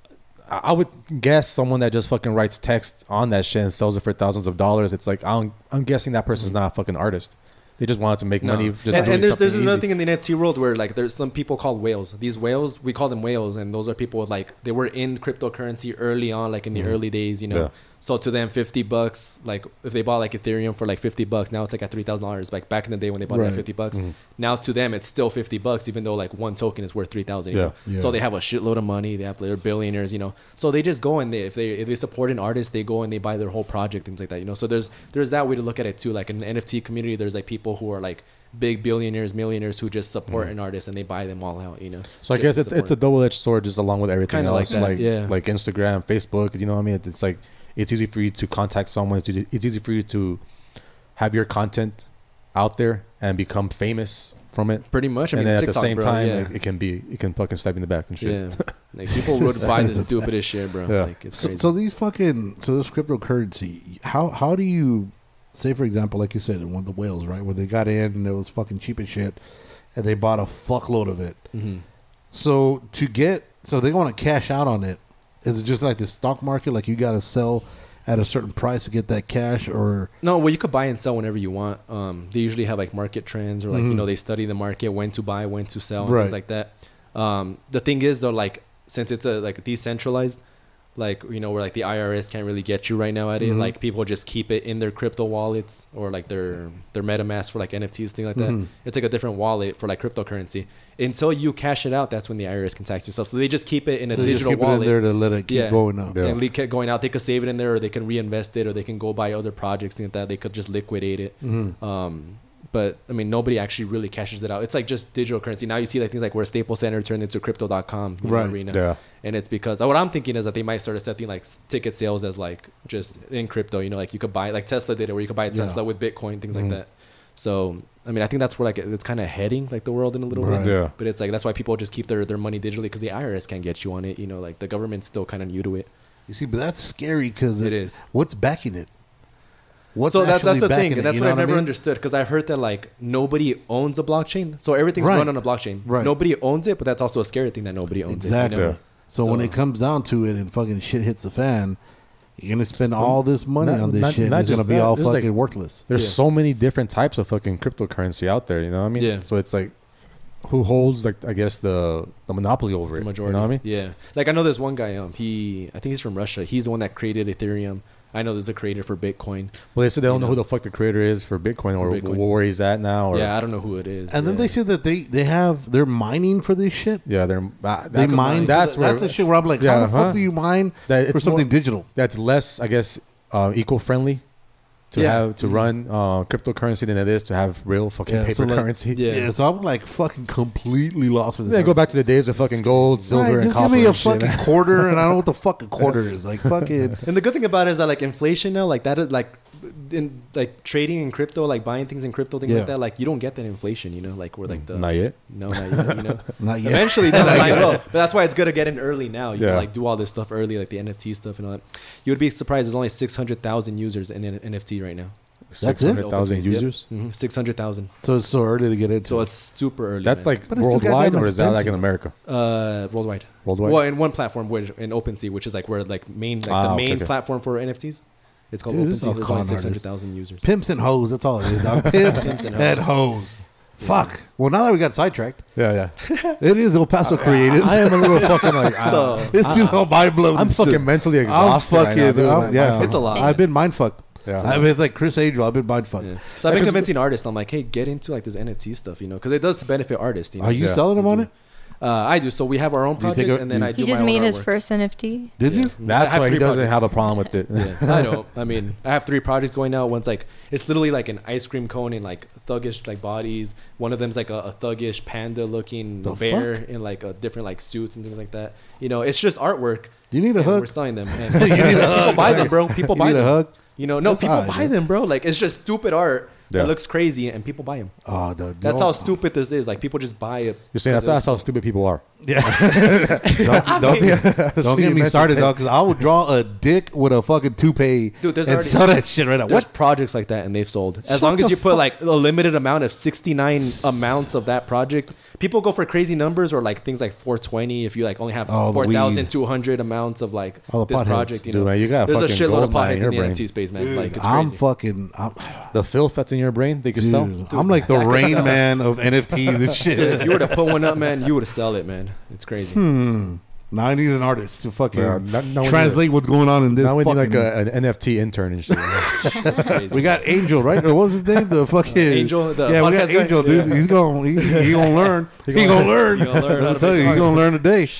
I I would guess someone that just fucking writes text on that shit and sells it for thousands of dollars. It's like I'm I'm guessing that person's not a fucking artist. They just wanted to make No. money. Just and, doing and there's there's something another easy. thing in the NFT world where like there's some people called whales. These whales we call them whales, and those are people with like they were in cryptocurrency early on, like in the Mhm. early days, you know. Yeah. So to them, fifty bucks, like if they bought like Ethereum for like fifty bucks, now it's like at three thousand dollars. Like back in the day when they bought it at fifty bucks, Mhm. now to them it's still fifty bucks, even though like one token is worth three thousand. Yeah. Yeah. So they have a shitload of money. They have they're billionaires, you know. So they just go and they if they if they support an artist, they go and they buy their whole project, things like that, you know. So there's there's that way to look at it too. Like in the NFT community, there's like people who are like big billionaires, millionaires who just support Mhm. an artist and they buy them all out, you know. So I guess to it's it's a double edged sword, just along with everything Kinda like that, like yeah. like Instagram, Facebook. You know what I mean? It's like it's easy for you to contact someone. It's easy, it's easy for you to have your content out there and become famous from it. Pretty much. I and mean, then TikTok, at the same bro, time, yeah. it, it can be it can fucking stab you in the back and shit. yeah. Like people would buy the stupidest shit, bro. Yeah. Like it's So, crazy. so these fucking so this cryptocurrency, how how do you say for example, like you said in one of the whales, right, where they got in and it was fucking cheap as shit, and they bought a fuckload of it. Mhm. So to get so they want to cash out on it. Is it just like the stock market? Like you got to sell at a certain price to get that cash, or No, well, you could buy and sell whenever you want. Um, they usually have like market trends, or like you Mhm. know they study the market, when to buy, when to sell, and Right. things like that. Um, the thing is though, like since it's a like decentralized, like you know where like the IRS can't really get you right now at it. Mhm. Like people just keep it in their crypto wallets or like their their MetaMask for like NFTs, thing like that. Mhm. It's like a different wallet for like cryptocurrency. Until you cash it out, that's when the IRS can tax yourself. So they just keep it in a so you just digital keep it in there to let it keep Yeah. going up? Yeah. and le- keep going out. They could save it in there, or they can reinvest it, or they can go buy other projects and that. They could just liquidate it. Mhm. Um, but I mean, nobody actually really cashes it out. It's like just digital currency. Now you see like things like where Staples Center turned into Crypto.com you know, Right. arena, Yeah. and it's because what I'm thinking is that they might start accepting like ticket sales as like just in crypto. You know, like you could buy like Tesla did it, where you could buy a Yeah. Tesla with Bitcoin, things Mhm. like that. So I mean, I think that's where like it's kind of heading like the world in a little Right. bit. Yeah. But it's like that's why people just keep their, their money digitally because the IRS can't get you on it. You know, like the government's still kind of new to it. You see, but that's scary because It is. What's backing it? What's so that, that's the thing. it, and that's you what I've never mean? understood because I've heard that like nobody owns a blockchain. So everything's Right. run on a blockchain. Right. Nobody owns it, but that's also a scary thing that nobody owns Exactly. it. You know? Yeah. So, when it comes down to it and fucking shit hits the fan, you're gonna spend all this money not- on this not- shit. and it's gonna be that, all there's, like- fucking worthless. There's Yeah. so many different types of fucking cryptocurrency out there. You know what I mean? Yeah. So it's like, who holds like I guess the the monopoly over The it? majority. You know what I mean? Yeah. Like I know there's one guy. Um, he I think he's from Russia. He's the one that created Ethereum. I know there's a creator for Bitcoin. Well, they said they don't You know know. who the fuck the creator is for Bitcoin or Bitcoin. where he's at now. Or, yeah, I don't know who it is. And then they said that they they have they're mining for this shit. Yeah, they're uh, They mine. That's for the, where that's the shit where I'm like, Yeah, how the huh? fuck do you mine that for something more- digital? that's less, I guess, uh, eco-friendly to Yeah. have to run uh, cryptocurrency than it is to have real fucking Yeah, paper so, like, currency. Yeah. Yeah. so I'm like fucking completely lost with this. They go back to the days of fucking gold, silver, Right, and just copper. give me a and shit, fucking quarter, and I don't know what the fuck a quarter is. Like fucking. And the good thing about it is that like inflation now, like that is like in like trading in crypto, like buying things in crypto, things Yeah. like that, like you don't get that inflation, you know, like we're like the Not yet. no, not yet, you know. Not yet. Eventually, down the line, will. But that's why it's good to get in early now. You Yeah. know, like do all this stuff early, like the NFT stuff and all that. You would be surprised. There's only six hundred thousand users in NFT right now. That's it? 600,000 users. Mm-hmm. Six hundred thousand. So it's so early to get into. So it's super early. That's man. like But worldwide, goddamn or is that like in. America? uh worldwide. Worldwide. Well, in one platform, which in OpenSea, which is like where like main like Ah, the okay, main okay. platform for NFTs. It's called Dude, this is OpenSea. There's con only six hundred thousand users. pimps and hoes. That's all it is. Dog. Pimps Pimps and and hoes. hoes. Fuck. Well, now that we got sidetracked, yeah, yeah. it is El Paso Creatives. I am a little fucking like. So it's just all mind blowing. I'm fucking mentally I'm exhausted. right now, dude. I'm- yeah, It's a lot. I've been mind fucked. Yeah. I mean, it's like Criss Angel. I've been mind fucked. Yeah. So I've been convincing artists. I'm like, hey, get into like this NFT stuff, you know, because it does benefit artists. You know? Are you Yeah. selling them on mm-hmm. it? Uh, I do. So we have our own Do you take project, a- and then do I you- do He just my made own his artwork. first NFT. Did you? I That's have why he three doesn't projects. have a problem with it. Yeah, I don't. I mean, I have three projects going out. One's like it's literally like an ice cream cone in like thuggish like bodies. One of them's like a, a thuggish panda looking The bear fuck? in like a different like suits and things like that. You know, it's just artwork. You need a and hug. We're selling them. And You need a people hug, buy them, bro. People You buy need a them. hug. You know, no, That's people alright, buy dude. them, bro. Like it's just stupid art Yeah. that looks crazy, and people buy ah, them. Oh, no, That's don't- how stupid this is. Like people just buy it. You're saying that's, that's how stupid people are. Yeah. don't don't, mean- don't get me started, though, because I would draw a dick with a fucking toupee Dude, there's and already- sell that shit right now. What? projects like that, and they've sold. As Shut long as the you put like a limited amount of 69 amounts of that project, people go for crazy numbers or like things like 420. If you like only have Oh, 4,200 amounts of like All the this potheads. project, you Dude, know, man, you got a there's a shitload of gold mine in in the. NFT space, man. Dude, like it's I'm fucking. I'm, The filth that's in your brain, they can dude, sell. I'm like the rain man of NFTs and shit. Dude, if you were to put one up, man, you would sell it, man. It's crazy. Hmm. Now I need an artist to fucking Yeah, now- now we translate what's going on in this. now we need fucking, like a, an NFT intern and shit. It's crazy. we got Angel, right? Or what was his name? The fucking Angel, the yeah, we got podcast guy? Angel, dude. Yeah. He's gonna he, he gonna learn. he, gonna, learn. He gonna learn how I'll to tell make you, he's art. gonna learn today.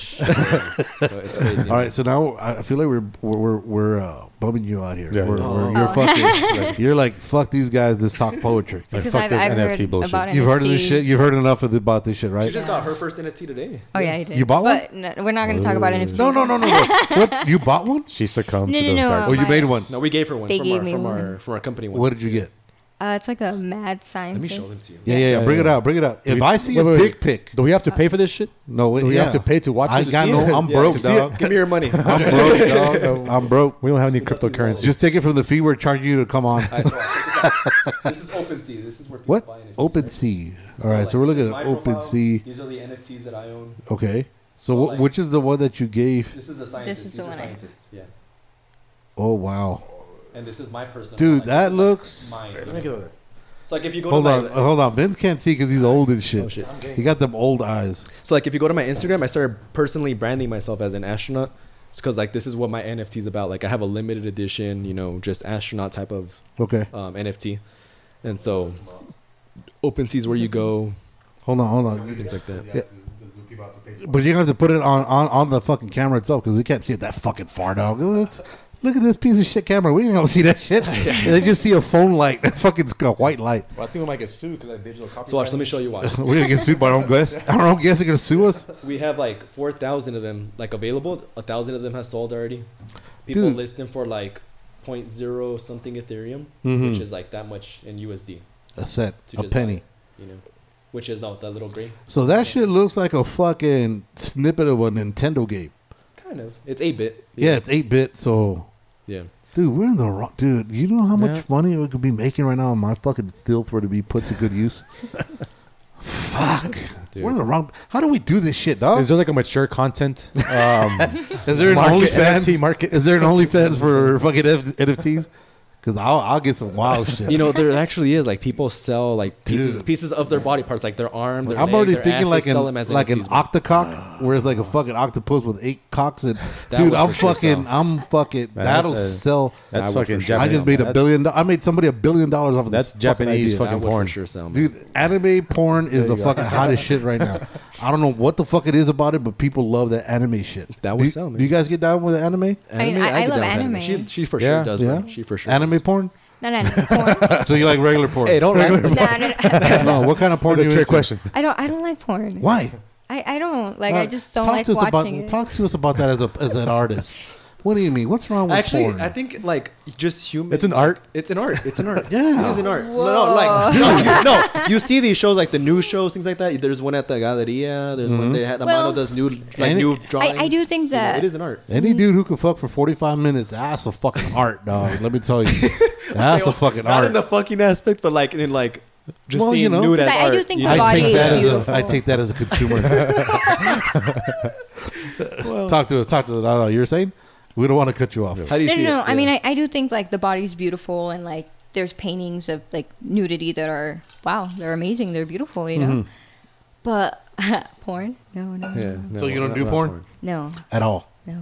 So it's crazy. All right, so now I I feel like we're we're we're, we're uh, bumming you out here. Yeah. We're, Oh. we're, you're Oh. fucking. you're like fuck these guys. Let's talk poetry. Like, Because fuck I've, this I've NFT heard bullshit. about You've heard of this shit. You've heard enough of the, about this shit, right? She just got her first NFT today. Oh yeah, I did. You bought one? But no, we're not going to talk about NFTs. No, no, no, no, no. what? You bought one? She succumbed No, to no, the no, dark. Oh, you made one. No, we gave her one They from, gave our, me from one. our from our company one. What did you get? Uh, it's like a mad sign. Let me show them to you. Yeah, yeah, yeah. Yeah, Bring it out. Bring it out. If we- I see wait, a wait, dick pic, Do we have to pay for this shit? no, wait, Do we yeah. have to pay to watch I this? got no. it? I'm broke, to see it, dog. Give me your money. I'm broke, dog. I'm broke. We don't have any cryptocurrency. Just take it from the fee we're charging you to come on. Alright, so this out. This is OpenSea. This is where people What? buy NFTs. Open right? Sea. All right, like, so we're looking at my Open profile. Sea. These are the NFTs that I own. Okay. So, So, like- which is the one that you gave? This is the scientist. This is These the are one I- Yeah. Oh wow, And this is my personal. dude, like, that looks. like, mine. Let me get over there. So like if you go Hold to on, my, hold on. Vince can't see because he's old and shit. Oh, shit. He got them old eyes. So like if you go to my Instagram, I started personally branding myself as an astronaut. It's because like this is what my NFT is about. Like I have a limited edition, you know, just astronaut type of Okay, um, NFT, and so OpenSea is where you go, hold on, hold on. things like that. Yeah. But you're gonna have to put it on on, on the fucking camera itself because we can't see it that fucking far, dog. Let's, look at this piece of shit camera. We ain't gonna see that shit. They just see a phone light, a fucking a white light. Well, I think we might get sued because I digital copy. So watch, let me show you why. We're gonna get sued by our own guest. Our own guest are gonna sue us. We have like four thousand of them like available. A thousand of them has sold already. People Dude. list them for like 0.0 something Ethereum, Mhm. which is like that much in USD. A cent, a just buy penny. you know, which is no the little green. So that shit looks like a fucking snippet of a Nintendo game. Kind of. It's eight bit. Yeah, it's eight bit. So, Yeah. dude, we're in the wrong. Dude, you know how much Yeah. money we could be making right now? and My fucking filth were to be put to good use. Fuck, Dude. we're in the wrong. How do we do this shit, dog? Is there like a mature content? Um, Is there an Market, OnlyFans? NFT market. Is there an OnlyFans for fucking F- NFTs? Because I'll, I'll get some wild shit. You know, there actually is like people sell like pieces Dude. pieces of their body parts, like their arm, their I'm leg, already their thinking ass, like they an them as like an bro. octocock, where it's like a fucking octopus with eight cocks, and That dude, would I'm for sure fucking, sell. I'm fucking. Man, that'll that's a- sell. that's That would fucking for sure. I Japanese. just made a That's- billion. do- I made somebody a billion dollars off of That's this fucking Japanese idea. fucking That would porn. sure sell, man. Dude, anime porn is the There you go. fucking hottest shit right now. I don't know what the fuck it is about it, but people love that anime shit. That do, would sell, man. Do you guys get down with anime? I- I get love down with anime. She, she for Yeah. sure does, Yeah? bro. She for sure. Anime does. porn? No, no, no. Porn. So you like regular porn? Hey, don't regular Nah, no, no. no, what kind of porn? That's a trick question. I don't. I don't like porn. Why? I, I don't like. Uh, I just don't talk like to us about watching it. talk to us about that as a as an artist. What do you mean? What's wrong with it? Actually, porn? I think like just human. It's an art. It's an art. It's an art. Yeah. it is an art. No, no, like no, you, no. You see these shows like the news shows, things like that. There's one at the Galleria. There's one mm-hmm. they had. The Well- Mano does new like And- new drawings. I, I do think You know, that it is an art. Any mm-hmm. dude who can fuck for forty five minutes, that's a fucking art, dog. Let me tell you, that's a fucking Not in the fucking aspect, but like in like just Well, seeing you know. nude as I- I do think you the know? I body take is that as a beautiful. I take that as a consumer. talk to us. Talk to us. No, no, you're saying we don't want to cut you off. How do you no, see no, no. it? I mean, I, I do think like the body's beautiful and like there's paintings of like nudity that are wow, they're amazing, they're beautiful, you know. Mm-hmm. But porn? No, no, yeah. no, no, So you don't do not porn? no, At all? no.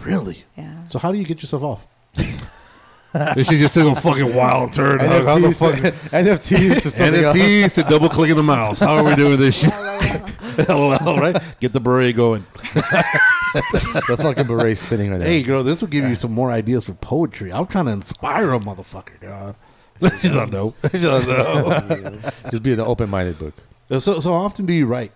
Really? Yeah. So how do you get yourself off? this shit just took a fucking wild turn. dog. How the fuck? NFTs to something else. NFTs to double clicking the mouse. How are we doing this shit? LOL, right? Get the beret going. The fucking beret spinning right there. Hey, girl, this will give you some more ideas for poetry. I'm trying to inspire a motherfucker, God. She's don't know. She don't know. Just be an open-minded book. so, so often do you write?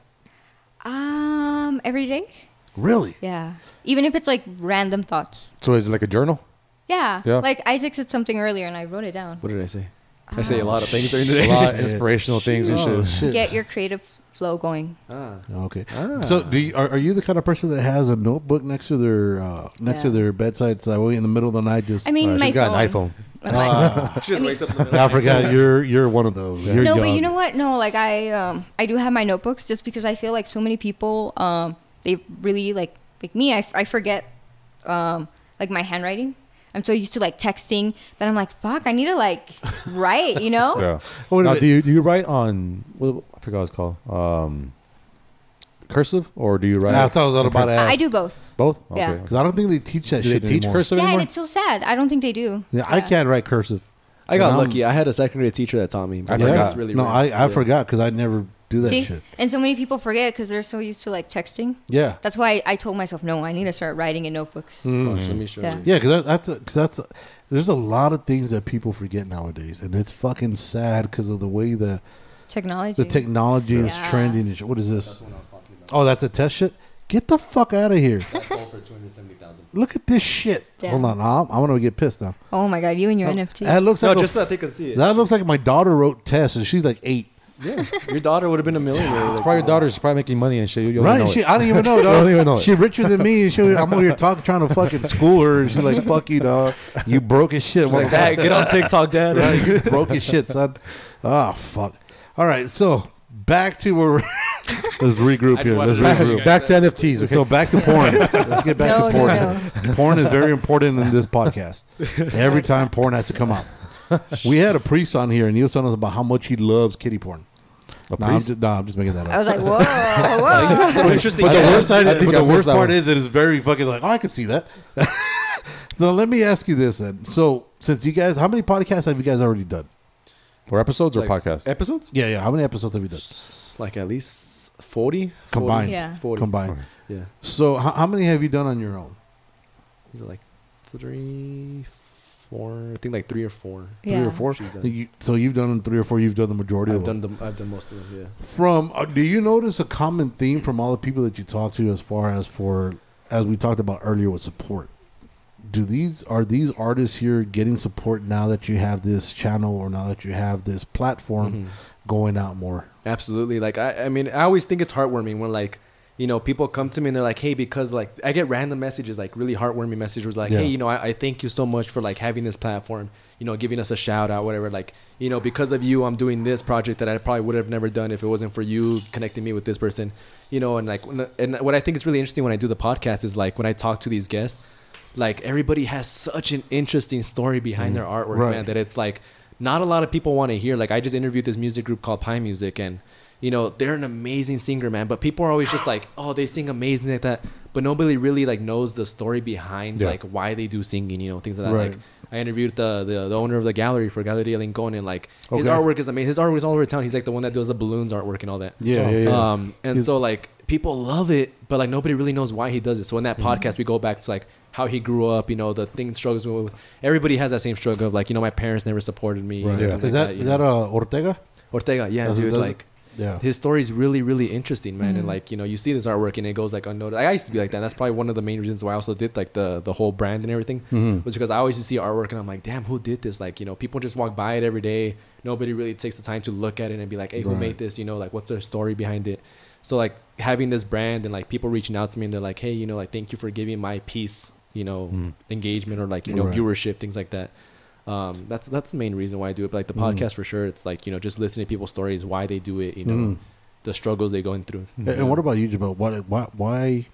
Um, every day. Really? Yeah. Even if it's like random thoughts. So is it like a journal? Yeah. Yeah. Like Isaac said something earlier, and I wrote it down. What did I say? I say a lot of things during the A day. lot of inspirational things and Oh, shit. shit. Get your creative flow going. Ah. Okay. So, do you, are, are you the kind of person that has a notebook next to their uh, next to their bedside, so that way in the middle of the night, just I mean, Uh, my she's got phone. an iPhone. I'm like- She just wakes up in the middle. I forgot you're you're one of those. You're no, young. but you know what? No, like I um I do have my notebooks just because I feel like so many people um they really like like me I, I forget um like my handwriting. I'm so used to like texting that I'm like fuck I need to like write you know. Yeah. Wait Now, do you do you write on? What, I forgot what it's called. Um, cursive or do you write? I thought I was all about to I, I do both. both. Yeah. Because I don't think they teach that Do they teach anymore. cursive Yeah, anymore? and it's so sad. I don't think they do. Yeah, I can't write cursive. I got And I'm- lucky. I had a second grade teacher that taught me. I Yeah, forgot. It's really no, rare. I, I Yeah. forgot because I never do that See, shit. and so many people forget because they're so used to like texting. Yeah, That's why I told myself no. I need to start writing in notebooks. Oh, mm. Watch, let me show Yeah. you. yeah, because that, that's a, cause that's a, there's a lot of things that people forget nowadays, and it's fucking sad because of the way the Technology. the technology is Yeah. trending. and shit. What is this? Oh, that's a test shit. Get the fuck out of here. for two hundred seventy thousand. Look at this shit. Yeah. Hold on, I'm, I'm gonna get pissed now. Oh my god, you and your Oh, NFT. That looks No, like a- just so that they can see it. that looks like my daughter wrote Tess, and she's like eight. Yeah, your daughter would have been a millionaire. It's like- probably your oh. daughter's probably making money and shit. You, you don't right? know She, it. I don't even know. You Dog. don't even know it. She richer than me. She, I'm over here talking, trying to fucking school her. And she's like, "Fuck you, dog. You broke as shit." She's like, Dad, get on TikTok, Dad. Right? You broke as shit, son. Oh fuck. All right, so back to where. we're- Let's regroup here. Let's regroup. Back to NFTs. Okay? So back to porn. Let's get back No, to no, porn. Porn is very important in this podcast. Every time porn has to come up. We had a priest on here, and he was telling us about how much he loves kitty porn. Oh, A No, I'm priest? just, nah, I'm just making that up. I was like, whoa, whoa. It's interesting. But the I- worst side, I but think the missed worst that part one. is it's very fucking like, oh, I can see that. so let me ask you this then. So since you guys, how many podcasts have you guys already done? Or episodes or Like, podcasts? Episodes? Yeah, yeah. How many episodes have you done It's like at least 40? Combined. Yeah. 40. combined? Okay. Yeah. So how, how many have you done on your own? These are like three, four. I think like three or four. Three or four. You, so you've done three or four. You've done the majority I've of them. done them. I've done most of them. Yeah. From uh, do you notice a common theme from all the people that you talk to as far as for as we talked about earlier with support? Do these are these artists here getting support now that you have this channel or now that you have this platform Mhm. going out more? Absolutely. Like I, I mean, I always think it's heartwarming when like, you know, people come to me and they're like, hey, because like I get random messages, like really heartwarming messages, like, Yeah. hey, you know, I, I thank you so much for like having this platform, you know, giving us a shout out, whatever. Like, you know, because of you, I'm doing this project that I probably would have never done if it wasn't for you connecting me with this person, you know, and like, and what I think is really interesting when I do the podcast is like when I talk to these guests, like everybody has such an interesting story behind mm-hmm. their artwork, Right. man, that it's like not a lot of people want to hear. Like I just interviewed this music group called Pie Music, and you know they're an amazing singer, man. But people are always just like, oh, they sing amazing like that, but nobody really like knows the story behind Yeah. like why they do singing, you know, things like that. Right. Like I interviewed the, the the owner of the gallery for Galeria Lincoln, and like his artwork is amazing. His artwork is all over town. He's like the one that does the balloons artwork and all that. Yeah, yeah, yeah. Um, and He's- so like people love it, but like nobody really knows why he does it. So in that Mm-hmm. podcast, we go back to like how he grew up. You know, the things struggles with. Everybody has that same struggle of like you know my parents never supported me. right. know, Is things that like is you that uh, Ortega? Ortega? Yeah, Does dude. like Yeah. his story is really really interesting, man. And Mhm. like you know you see this artwork and it goes like unnoticed. I used to be like that. And That's probably one of the main reasons why I also did like the the whole brand and everything Mhm. was because I always just see artwork and I'm like, damn, who did this? Like, you know, people just walk by it every day. Nobody really takes the time to look at it and be like, hey, who made this? You know, like, what's their story behind it? So, like, having this brand and like people reaching out to me and they're like, hey, you know, like, thank you for giving my piece, you know, Mm. engagement or like, you know, Right. viewership, things like that. Um, that's that's the main reason why I do it. But like the Mm. podcast for sure, it's like you know just listening to people's stories, why they do it, you know, Mhm. the struggles they're going through. And- And what about you, Gibel? Why, why, why,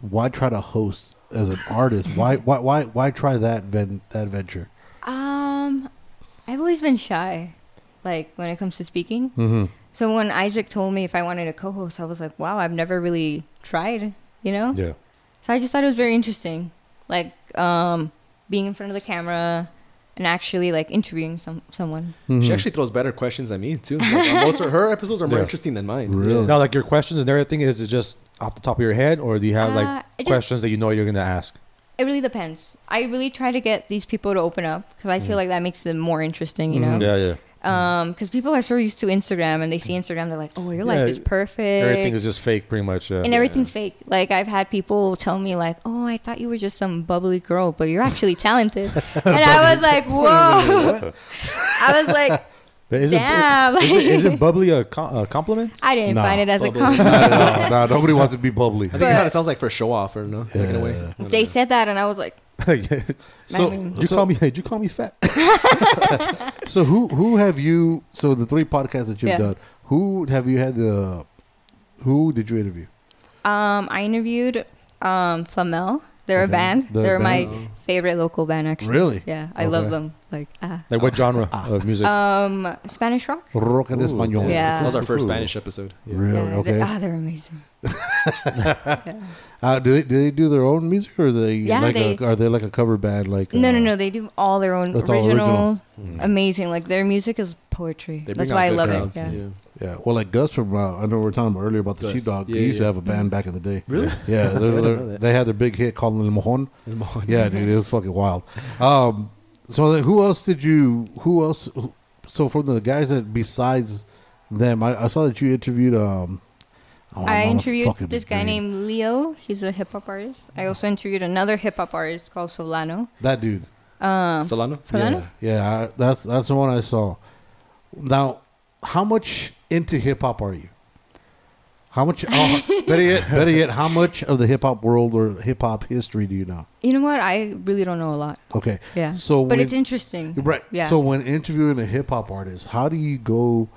why try to host as an artist? Why, why, why, why try that ven- that venture? Um, I've always been shy, like when it comes to speaking. Mm-hmm. So when Isaac told me if I wanted a co-host, I was like, wow, I've never really tried, you know? Yeah. So I just thought it was very interesting, like um, being in front of the camera and actually like interviewing some someone. Mm-hmm. She actually throws better questions at me too. Like, uh, most of her episodes are more Yeah. interesting than mine. Really? Now, like your questions and everything, is it just off the top of your head, or do you have Uh, like just- questions that you know you're gonna ask? It really depends. I really try to get these people to open up because I feel like that makes them more interesting, you know. Mm. Yeah, yeah. Um, because people are so used to Instagram and they see Instagram, they're like, "Oh, your life is perfect." Everything is just fake, pretty much. Uh, and everything's fake. Like I've had people tell me like, "Oh, I thought you were just some bubbly girl, but you're actually talented." and I was like, "Whoa!" I was like, But is Damn. It, is, it, is it bubbly a, com- a compliment? "I didn't Nah, find it as a bubbly. compliment." no, no, nobody wants to be bubbly. I think it kind But- of sounds like for a show off or no, like in a way. Yeah. I don't they know. said that, and I was like, So, I mean- Did you so, call me? Did you call me fat? so who who have you? So the three podcasts that you've Yeah. done, who have you had the? Who did you interview? um, I interviewed um Flamel. They're Okay. a band. They're They're band. my favorite local band, actually. Really? Yeah, I Okay. love them. Like, ah. Like what genre of music? Um, Spanish rock. Rock en Ooh, español. yeah. That was our first Ooh. Spanish episode. Yeah. Really? Yeah, okay. they, ah, they're amazing. yeah. Uh, do they do they do their own music or are they Yeah, like they- a, are they like a cover band? Like No, uh, no, no. They do all their own That's all original, original. amazing. Like their music is poetry. They That's why I love crowds, it. Yeah. Yeah. Yeah, well, like Gus from uh, I know we were talking about earlier about the Gus. Sheepdog. Yeah, he used to have a band back in the day. Really? Yeah, they're, they're, they had their big hit called El Mojon. Yeah, dude, it was fucking wild. Um, so then who else did you? Who else? Who, so from the guys that besides them, I, I saw that you interviewed um, Oh, I'm I not a interviewed this guy fan. named Leo. He's a hip hop artist. I also interviewed another hip hop artist called Solano. that dude. Um, Solano. Solano? Yeah, yeah I, that's that's the one I saw. Now, how much into hip hop are you? How much? Oh, better yet, better yet, how much of the hip hop world or hip hop history do you know? You know what? I really don't know a lot. Okay, Yeah. So but when- it's interesting. right. Yeah. So when interviewing a hip hop artist, how do you go?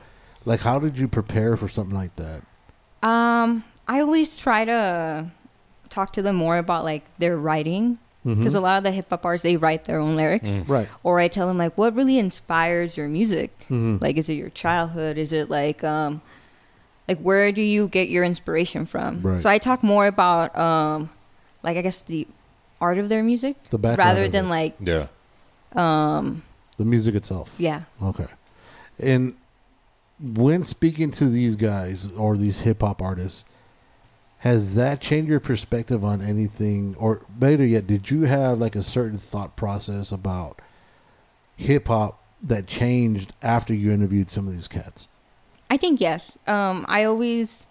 Like, how did you prepare for something like that? Um, I always try to talk to them more about like their writing because a lot of the hip hop artists they write their own lyrics. Mm-hmm. Right. Or I tell them like, what really inspires your music? Mhm. Like, is it your childhood? Is it like, um, like where do you get your inspiration from? Right. So I talk more about, um, like I guess the art of their music The background rather than it. like, Yeah. um, the music itself. yeah. Okay. And when speaking to these guys or these hip hop artists, has that changed your perspective on anything? Or better yet, did you have like a certain thought process about hip hop that changed after you interviewed some of these cats? I think yes. Um, I always,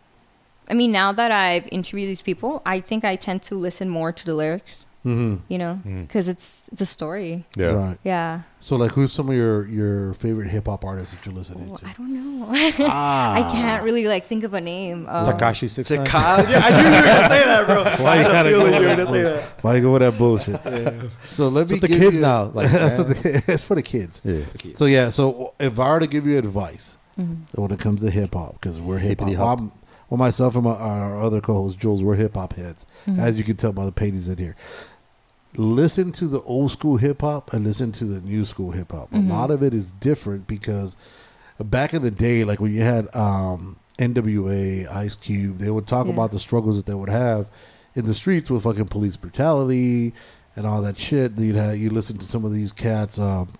I mean, now that I've interviewed these people, I think I tend to listen more to the lyrics. Mm-hmm. You know, because it's it's a story. Yeah. Right. Yeah. So, like, who's some of your your favorite hip hop artists that you're listening Well, to? I don't know. Ah. I can't really like think of a name. Um, Tekashi six nine. yeah, I knew you were gonna say that, bro. Why you gotta go with that gonna say bull- that. Why you go with that bullshit? So let That's me what the kids you- now, like, that's the, it's for the kids. Yeah. So yeah, so if I were to give you advice Mm-hmm. when it comes to hip hop, because we're hip hop, well, well, myself and my, our other co-host Jules, we're hip hop heads, Mm-hmm. as you can tell by the paintings in here. Listen to the old school hip hop and listen to the new school hip hop. Mm-hmm. A lot of it is different because back in the day, like when you had um, NWA, Ice Cube, they would talk Yeah. about the struggles that they would have in the streets with fucking police brutality and all that shit. You'd have you listen to some of these cats, um,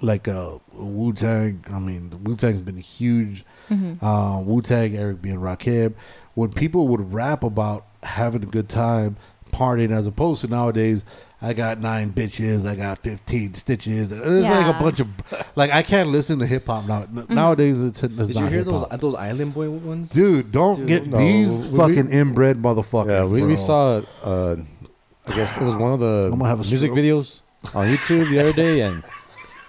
like uh, Wu Tang. I mean, Wu Tang's been huge. Mm-hmm. Uh, Wu Tang, Eric B. and Rakim. When people would rap about having a good time, partying, as opposed to nowadays, I got nine bitches, I got fifteen stitches. It's like a bunch of like I can't listen to hip hop now. Nowadays, it's, it's Did not you hear those hip-hop. those Island Boy ones? Dude, don't Dude, get no, these we- we- fucking inbred motherfuckers. Yeah, we, we saw. Uh, I guess it was one of the I'm gonna have a music stroke. videos on YouTube the other day, and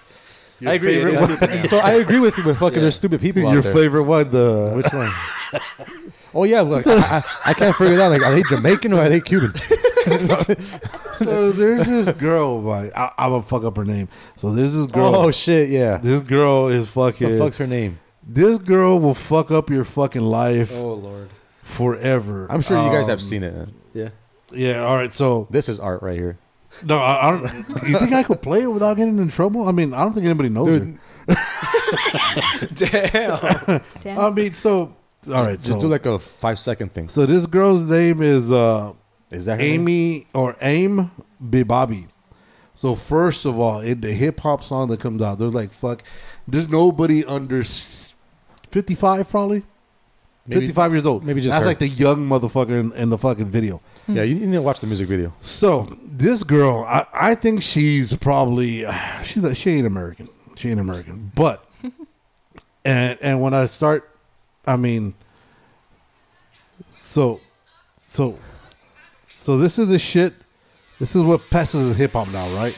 I agree. it is stupid so I agree with you. But fucking, there's stupid people out your there. favorite one. The Which one? Oh yeah, look, I, I, I can't figure it out. Like, are they Jamaican or are they Cuban? so there's this girl. Like, I, I'm gonna fuck up her name. So there's this girl. Oh shit, yeah. this girl is fucking. the fuck's her name? This girl will fuck up your fucking life Oh lord. forever. I'm sure you guys have Um, seen it. Yeah. Yeah. All right. So This is art right here. no, I, I don't. You think I could play it without getting in trouble? I mean, I don't think anybody knows Dude, Damn. Damn. I mean, so all right. just so, do like a five second thing. so this girl's name is uh, Is that her name? Amy or Aim Bibabi. So first of all, in the hip hop song that comes out, there's like fuck. There's nobody under fifty five probably. Maybe- 55 years old. maybe just That's her. like the young motherfucker in, in the fucking video. Yeah, you need to watch the music video. So this girl, I, I think she's probably she's a, she ain't American. She ain't American. But and and when I start, I mean, so so so this is the shit. This is what passes as hip hop now, right?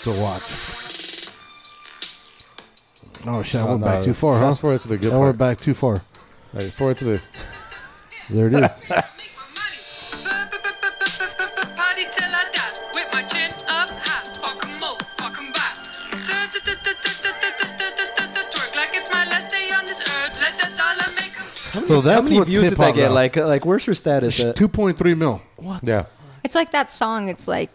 So watch. Oh shit! I went No, back no, too far, huh? Fast forward to the good I went back too far. Right, forward to the. There it is. 'em. so How that's many what's views hip did that hop get? now. Like, like, where's your status? At? two point three mil. What? Yeah. It's like that song. It's like,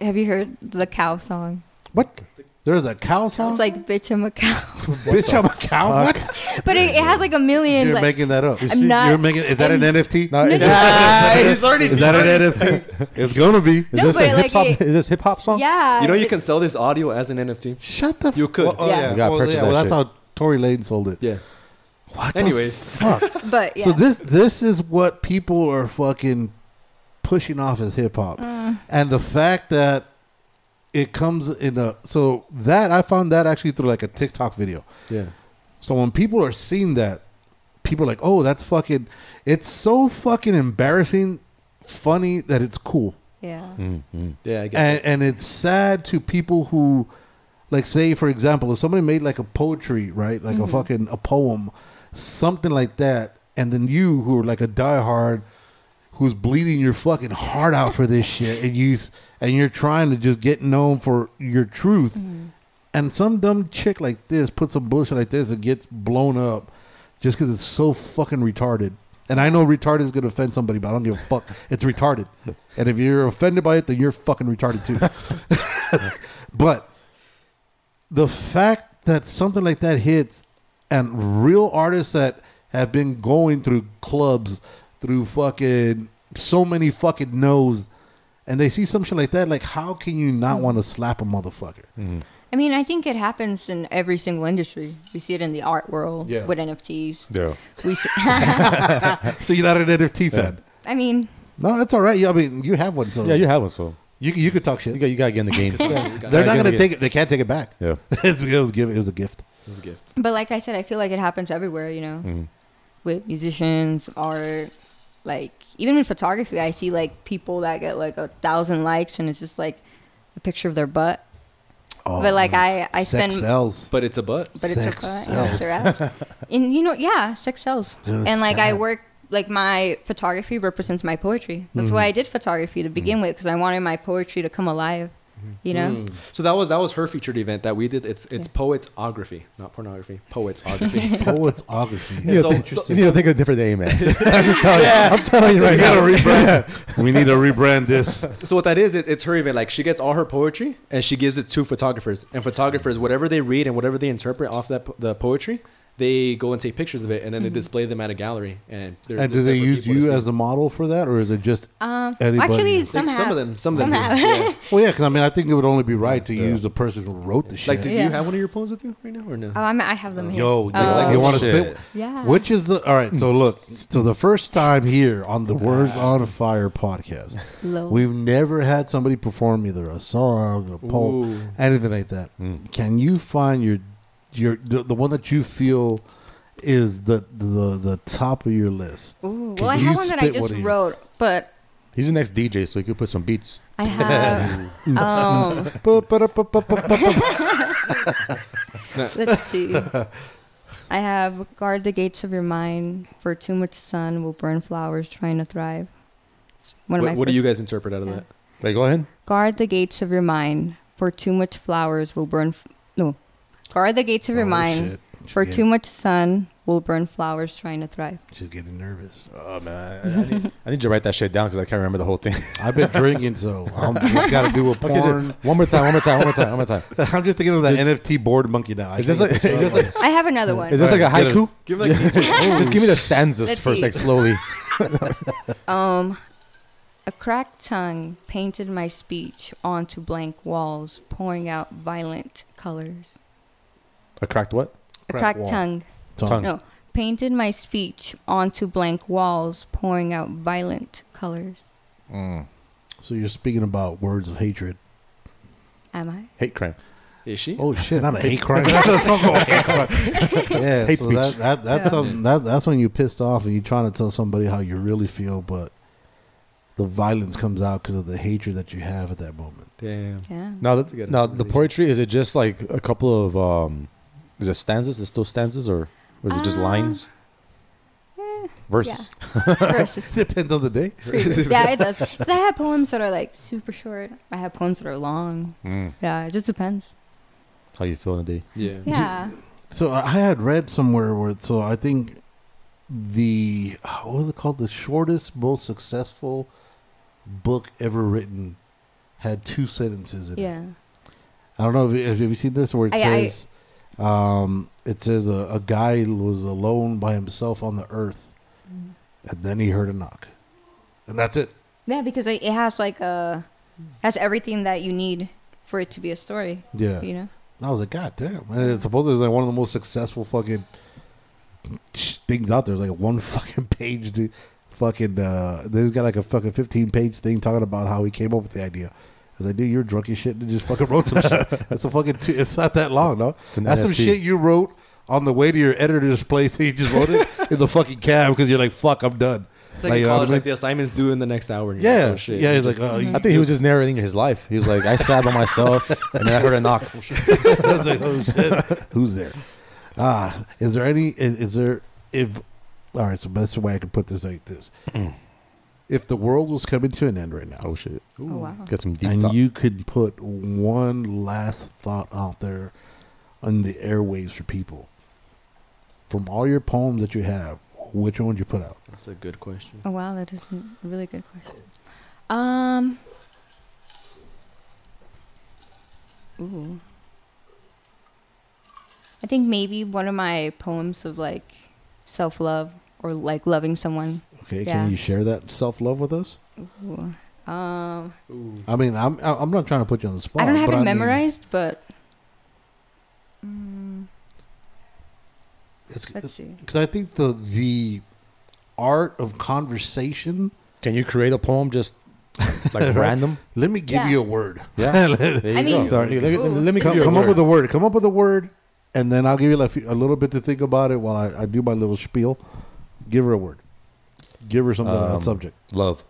have you heard the cow song? What? There's a cow song. It's like, bitch, I'm a cow. bitch, I'm a cow. What? but it, it has like a million. You're like, making that up. I'm not- You're making. Is that an I'm- NFT? No, is, No, he's already. Is that an NFT? It's gonna be. is No, this but a like hip hop? it- Is this hip hop song? yeah. You know, you it- can sell this audio as an NFT. Shut the. You could. Well, oh, Yeah. yeah. You gotta Well, purchase yeah, that well, that's shit. how Tory Lanez sold it. Yeah. What the Anyways, But yeah. So this this is what people are fucking pushing off as hip hop, Mm. and the fact that it comes in a so that I found that actually through like a TikTok video. yeah. So when people are seeing that, people are like, oh, that's fucking. It's so fucking embarrassing, funny that it's cool, Yeah. Mm-hmm. Yeah, I get and and it's sad to people who, like, say for example, if somebody made like a poetry, right, like a fucking a poem, something like that, and then you who are like a diehard, who's bleeding your fucking heart out for this shit, and you and you're trying to just get known for your truth, mm-hmm. and some dumb chick like this puts some bullshit like this and gets blown up just because it's so fucking retarded. And I know retarded is gonna offend somebody, but I don't give a fuck. It's retarded, and if you're offended by it, then you're fucking retarded too. but the fact that something like that hits, and real artists that have been going through clubs, through fucking so many fucking no's, and they see some shit like that, like how can you not mm. want to slap a motherfucker? Mm-hmm. I mean, I think it happens in every single industry. We see it in the art world Yeah. with NFTs. Yeah. We, see, So you're not an NFT fan? I mean, No, that's all right. Yeah, I mean, you have one, so Yeah, you have one, so you you could talk shit. you got you got to get in the game. They're not gonna take it. They can't take it back. Yeah. It was given. It was a gift. It was a gift. but like I said, I feel like it happens everywhere. You know, Mhm. with musicians, art, like even in photography, I see like people that get like a thousand likes, and it's just like a picture of their butt. Oh, but like I, I sex spend, sells. But it's a butt. but it's a butt, yeah, it's sells. ass. and you know, yeah, sex sells. Dude, and like I work, like my photography represents my poetry. That's Mm-hmm. why I did photography to begin with, because I wanted my poetry to come alive. You know. Mm. So that was that was her featured event that we did. It's it's poetsography, not pornography. Poetsography. Poetsography. You need, So- to think, so- you need to think of a different name, man. I'm just telling you. I'm telling you right We gotta now. rebrand. we need to rebrand this. so what that is, it, it's her event. Like she gets all her poetry and she gives it to photographers. And photographers, whatever they read and whatever they interpret off that the poetry, they go and take pictures of it and then they mm-hmm. display them at a gallery. And, they're And do they use you as a model for that, or is it just? Um, Anybody. actually, some, Like, have. some of them, some of them. have. yeah. Well, yeah, because I mean, I think it would only be right to use the person who wrote the shit. Like, do Yeah. you have one of your poems with you right now or no? Oh, I'm, I have them here. Yo, you, Oh. you want to spit? Yeah. Which is the all right? So look, so the first time here on the Words on Fire podcast, we've never had somebody perform either a song, a poem, Ooh. anything like that. Mm. Can you find your your the, the one that you feel is the the the top of your list? Ooh, Can well, I have one that I just one of your- wrote, but He's the next DJ, so he could put some beats. I have. um, let's see. I have guard the gates of your mind, for too much sun will burn flowers trying to thrive. It's one of What, my what do you guys interpret out of Yeah. that? Like, go ahead. Guard the gates of your mind, for too much flowers will burn. F- no, guard the gates of your Oh, mind, shit. for too much sun will burn flowers trying to thrive. She's getting nervous. Oh man, I, I, need, I need you to write that shit down because I can't remember the whole thing. I've been drinking, so I'm just got to do a Okay, porn. just- one more time, one more time, one more time, one more time. I'm just thinking of that NFT bored monkey now. I Is like, get is the this other like, I have another one. is this like a Alright, get haiku? Give like just give me the stanzas Let's first, see. like slowly. Um, a cracked tongue painted my speech onto blank walls, pouring out violent colors. A cracked what? A Cracked cracked wall. tongue, Tongue. no, painted my speech onto blank walls, pouring out violent colors. So you're speaking about words of hatred. Am I? Hate crime. Is she? Oh shit! Not a hate crime. Let's talk about hate crime. Yeah, Hate so speech. that, that that's Yeah. something that that's when you're pissed off and you're trying to tell somebody how you really feel, but the violence comes out because of the hatred that you have at that moment. Damn. Yeah. Now, That's a the, good now the poetry is it just like a couple of um, is it stanzas? Is it still stanzas or, or is it just Uh, lines? Verses. Verses. Depends on the day. yeah, it does. 'Cause I have poems that are like super short. I have poems that are long. Mm. Yeah, it just depends. How you feel in the day? Yeah. Yeah. So I had read somewhere where so I think the what was it called? The shortest, most successful book ever written had two sentences in it. Yeah. I don't know if, if have you seen this where it I- I- says, um, it says a, a guy was alone by himself on the earth, Mm. and then he heard a knock, and that's it. Yeah, because it has like a has everything that you need for it to be a story. Yeah, You know. and I was like, God damn! And it's supposedly it's like one of the most successful fucking things out there. It's like one fucking page, dude. Fucking, uh, they've got like a fucking fifteen page thing talking about how he came up with the idea. I was like, dude, you're drunk as shit and just fucking wrote some shit. That's a fucking. Two, it's not that long, no. It's an That's some shit you wrote on the way to your editor's place, and you just wrote it in the fucking cab because you're like, "Fuck, I'm done." It's like, you in know I college, mean? like the assignment's due in the next hour. And yeah, like, oh, shit. yeah. You He's just- like, oh, I think he was just narrating his life. He was like, I sat by myself, and then I heard a knock. I was like, oh shit, who's there? Ah, is there any? Is, is there? If all right, so that's the way I can put this like this: if the world was coming to an end right now, Oh shit! Oh wow. Get some deep and thought. you could put one last thought out there on the airwaves for people, from all your poems that you have, which one would you put out? That's a good question. Oh wow, that is a really good question. Um. Ooh. I think maybe one of my poems of like self love or like loving someone. Okay, Yeah. can you share that self love with us? Ooh. Um, I mean, I'm I'm not trying to put you on the spot. I don't have but it mean, memorized, but mm, it's- let's see. because I think the the art of conversation. Can you create a poem just like random? Let me give Yeah. you a word. Yeah. let, There you I mean- go. Let, me- let me come, give come up with a word. Come up with a word, and then I'll give you like a little bit to think about it while I, I do my little spiel. Give her a word. Give her something on Um, that subject. love.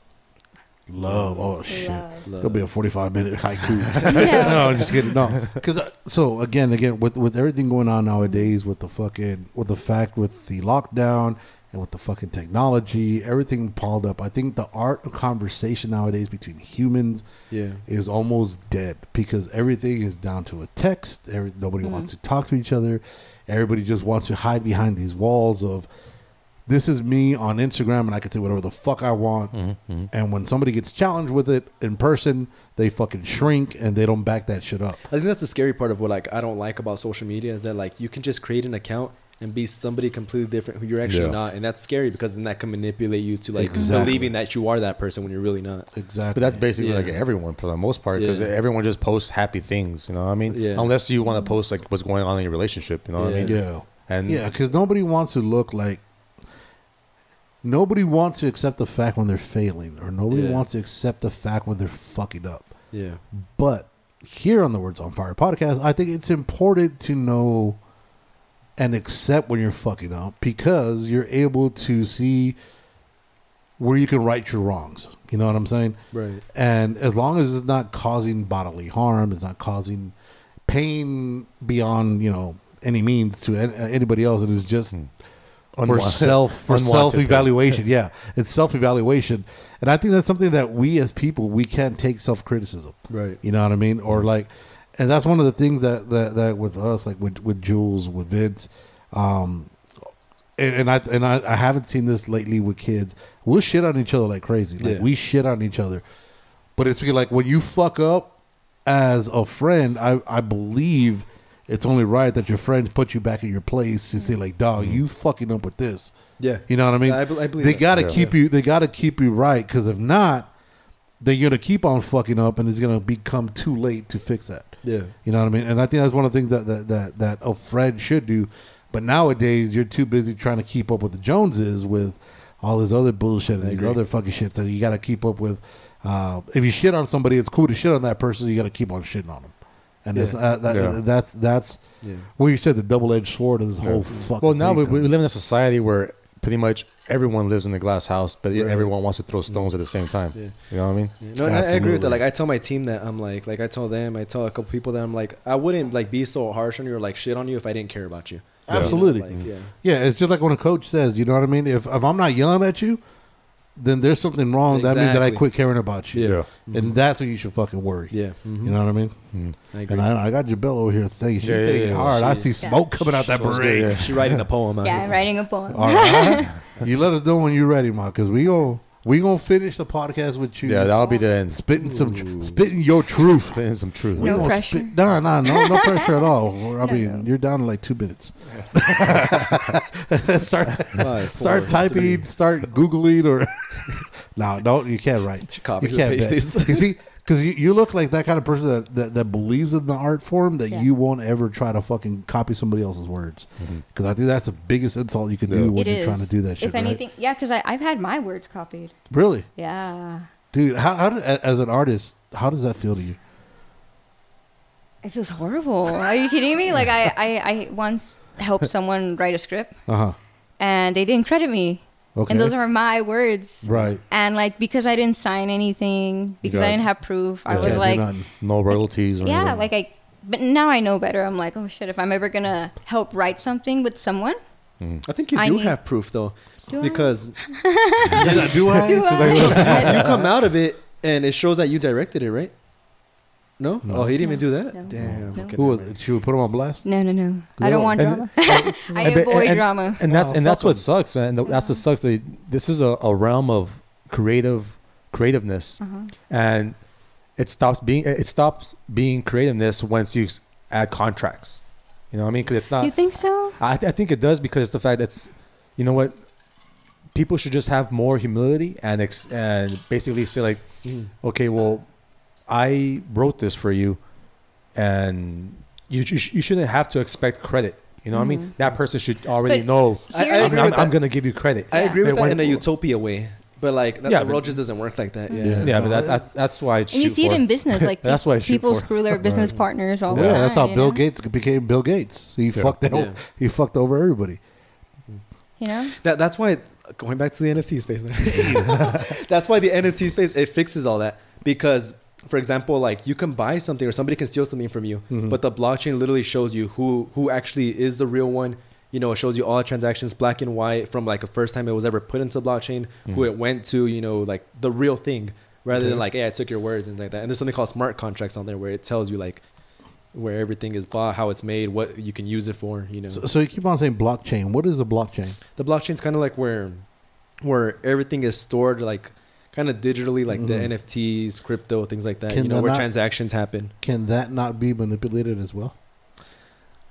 Love. Oh shit. Love. It'll be a forty-five minute haiku. No, I'm just kidding. No, because so again, again, with with everything going on nowadays, with the fucking, with the fact, with the lockdown, and with the fucking technology, everything piled up. I think the art of conversation nowadays between humans Yeah. is almost dead because everything is down to a text. Every, nobody wants to talk to each other. Everybody just wants to hide behind these walls of this is me on Instagram and I can say whatever the fuck I want. Mm-hmm, And when somebody gets challenged with it in person, they fucking shrink and they don't back that shit up. I think that's the scary part of what like I don't like about social media is that like you can just create an account and be somebody completely different who you're actually Yeah. not, and that's scary because then that can manipulate you to like Exactly. believing that you are that person when you're really not. Exactly. But that's basically Yeah. like everyone for the most part because Yeah. everyone just posts happy things. You know what I mean? Yeah. Unless you want to post like what's going on in your relationship. You know what I mean? yeah. And Yeah, because nobody wants to look like. Nobody wants to accept the fact when they're failing, or nobody Yeah. wants to accept the fact when they're fucking up. Yeah. But here on the Words on Fire podcast, I think it's important to know and accept when you're fucking up because you're able to see where you can right your wrongs. You know what I'm saying? Right. And as long as it's not causing bodily harm, it's not causing pain beyond you know any means to anybody else, it is just hmm. For self for self evaluation. yeah, it's self evaluation, and I think that's something that we as people we can't take self criticism. Right. You know what I mean? Or like, and that's one of the things that that, that with us, like with with Jules, with Vince, um, and, and I and I, I haven't seen this lately with kids. We'll shit on each other like crazy. Like Yeah. we shit on each other, but it's like when you fuck up as a friend, I I believe it's only right that your friends put you back in your place and say like, dog, you fucking up with this. Yeah. You know what I mean? I I believe they got to Yeah. keep you. They got to keep you right because if not, then you're gonna keep on fucking up, and it's gonna become too late to fix that. Yeah. You know what I mean? And I think that's one of the things that that that, that a friend should do. But nowadays, you're too busy trying to keep up with the Joneses with all this other bullshit and these other fucking shit. So you got to keep up with. Uh, if you shit on somebody, it's cool to shit on that person. You got to keep on shitting on them. And it's, Yeah. uh, that, Yeah. that's that's Yeah. where you said the double edged sword of this whole Yeah. fucking. well, now thing we, we live in a society where pretty much everyone lives in a glass house, but Right. everyone wants to throw stones at the same time. Yeah. You know what I mean? Yeah. No, I, I agree with that. Like, I tell my team that I'm like, like I tell them, I tell a couple people that I'm like, I wouldn't like be so harsh on you or like shit on you if I didn't care about you. You know, Absolutely. Like, yeah. Yeah, it's just like when a coach says, you know what I mean? If, if I'm not yelling at you, then there's something wrong. That means that I quit caring about you. Yeah. And that's what you should fucking worry. Yeah. Mhm. You know what I mean? Mm. I agree. And I, I got Jabella over here thinking, she's Yeah, yeah, thinking yeah. hard. I see She- smoke coming out that Smells good, beret. yeah. She writing a poem. Yeah. I'm writing a poem. All right. you let us know when you're ready, ma, because we go we gonna finish the podcast with you. Yeah, that'll be the end. spitting some tr- spitting your truth. Spitting some truth. We No gonna pressure. Spit, nah, nah, no, no pressure at all. I No, mean, no. you're down to like two minutes. start Five, start four, typing, three. start googling, or no, don't. You can't write. She copies you and can't. pastes you see, because you, you look like that kind of person that, that, that believes in the art form that Yeah. you won't ever try to fucking copy somebody else's words. Because I think that's the biggest insult you can do Yeah. when It you're is. trying to do that shit. If right? anything, yeah, because I've had my words copied. really, Yeah. dude. How, how do, as an artist, how does that feel to you? It feels horrible. Are you kidding me? Like I, I, I once helped someone write a script, Uh huh. and they didn't credit me. Okay. And those are my words. right. And like because I didn't sign anything, because I didn't have proof, I was can't like, nothing. No royalties. Or yeah, anything. like I. But now I know better. I'm like, oh shit! If I'm ever gonna help write something with someone, mm. I think you I do need- have proof though, Do I? because do I? Do I? you come out of it and it shows that you directed it, right? No? Oh, he didn't even do that. No. Damn. No. okay, Who was it? Should we put him on blast? no, no, no. I don't want And- drama. I And- avoid and- drama. and that's Oh, and that's fuck what 'em. sucks, man. And That's what sucks. That this is a, a realm of creative creativeness, Uh-huh. and it stops being it stops being creativeness once you add contracts. You know what I mean? Because it's not. You think so? I, I think it does because it's the fact that's, you know what, people should just have more humility and ex- and basically say like, Mm. okay, well, I wrote this for you, and you you, sh- you shouldn't have to expect credit. You know what I mean? Mhm. That person should already But know. I, I I'm, I'm, I'm gonna give you credit. I agree with But that when- in a utopia way, but like that, Yeah, the but- world just doesn't work like that. Yeah. Yeah. yeah, but that, that, that's why I And you shoot see it in business, like That's why people for. screw their business partners all Yeah, the time. Yeah, that's how Bill know? Gates became Bill Gates. He fucked out, Yeah. he fucked over everybody. You know, That, that's why going back to the NFT space, man. that's why the NFT space it fixes all that because, for example, like you can buy something or somebody can steal something from you, Mhm. but the blockchain literally shows you who who actually is the real one. You know, it shows you all transactions black and white from like the first time it was ever put into blockchain, who it went to. You know, like the real thing, rather than like, hey, I took your words and like that. And there's something called smart contracts on there where it tells you like where everything is bought, how it's made, what you can use it for. You know, So, so you keep on saying blockchain. What is a blockchain? the blockchain's kind of like where where everything is stored like kind of digitally like the Mhm. nfts crypto things like that Can you know that where not- transactions happen Can that not be manipulated as well?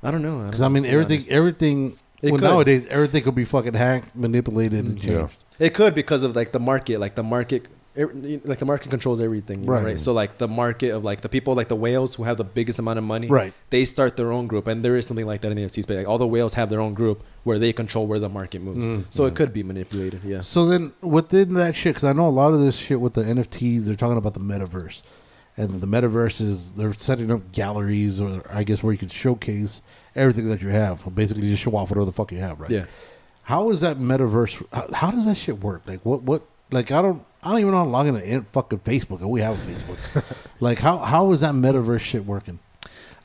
i don't know Because I mean, everything, everything. It well, could. nowadays, everything could be fucking hacked, manipulated, and Mhm. changed. Yeah. it could because of like the market like the market like the market controls everything you know, Right. right. so like the market of like the people like the whales who have the biggest amount of money Right. they start their own group and there is something like that in the nft space like all the whales have their own group where they control where the market moves Mhm. so it could be manipulated Yeah. So then, within that shit, because I know a lot of this shit with the NFTs, they're talking about the metaverse, and the metaverse is they're setting up galleries, or I guess where you can showcase everything that you have. Basically, just show off whatever the fuck you have, right? yeah How is that metaverse? How, how does that shit work? Like, what, what? Like, I don't, I don't even know how to log into in- fucking Facebook, and we have a Facebook. like, how, how is that metaverse shit working?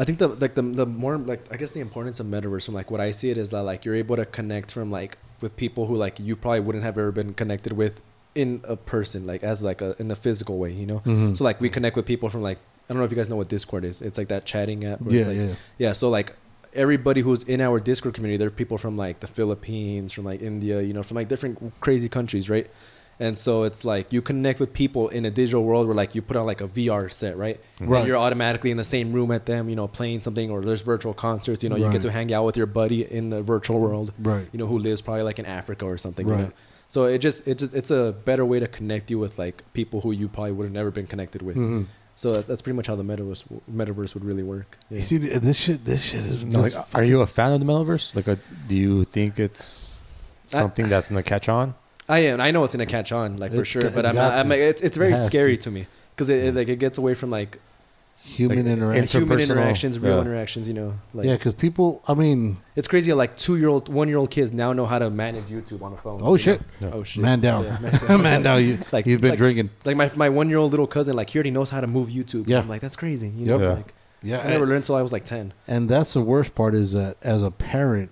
I think the like the the more like I guess the importance of metaverse from like what I see it is that like you're able to connect from like with people who like you probably wouldn't have ever been connected with in a person like as like a in a physical way you know Mhm. so like we connect with people from like I don't know if you guys know what Discord is it's like that chatting app Yeah, like, yeah. yeah so like everybody who's in our Discord community there are people from like the Philippines from like India you know from like different crazy countries right and so it's like you connect with people in a digital world where like you put on like a VR set, right? Right. And you're automatically in the same room at them, you know, playing something or there's virtual concerts, you know, you Right. get to hang out with your buddy in the virtual world, Right. you know, who lives probably like in Africa or something. You Right. know? So it just it just it's a better way to connect you with like people who you probably would have never been connected with. Mhm. So that, that's pretty much how the metaverse metaverse would really work. Yeah. You see, th- this shit, this shit is. No, like, just are you a fan of the metaverse? Like, uh do you think it's I- something that's gonna catch on? I am. I know it's gonna catch on, like for It- sure. it's But I'm, got I'm to. it's it's very It has scary to. to, me because it, it like it gets away from like human like, interaction? human Interpersonal, interactions, real yeah. interactions. You know, like yeah, because people. I mean, it's crazy. how, Like two year old, one year old kids now know how to manage YouTube on a phone. oh you shit, know? Yeah. Oh shit, man down, Yeah, man down. man down. You, Like- he's been like- drinking. Like my my one year old little cousin, like he already knows how to move YouTube. Yeah. I'm like that's crazy. You Yep. know, Yeah. like Yeah, I never learned until I was like ten. And that's the worst part is that as a parent,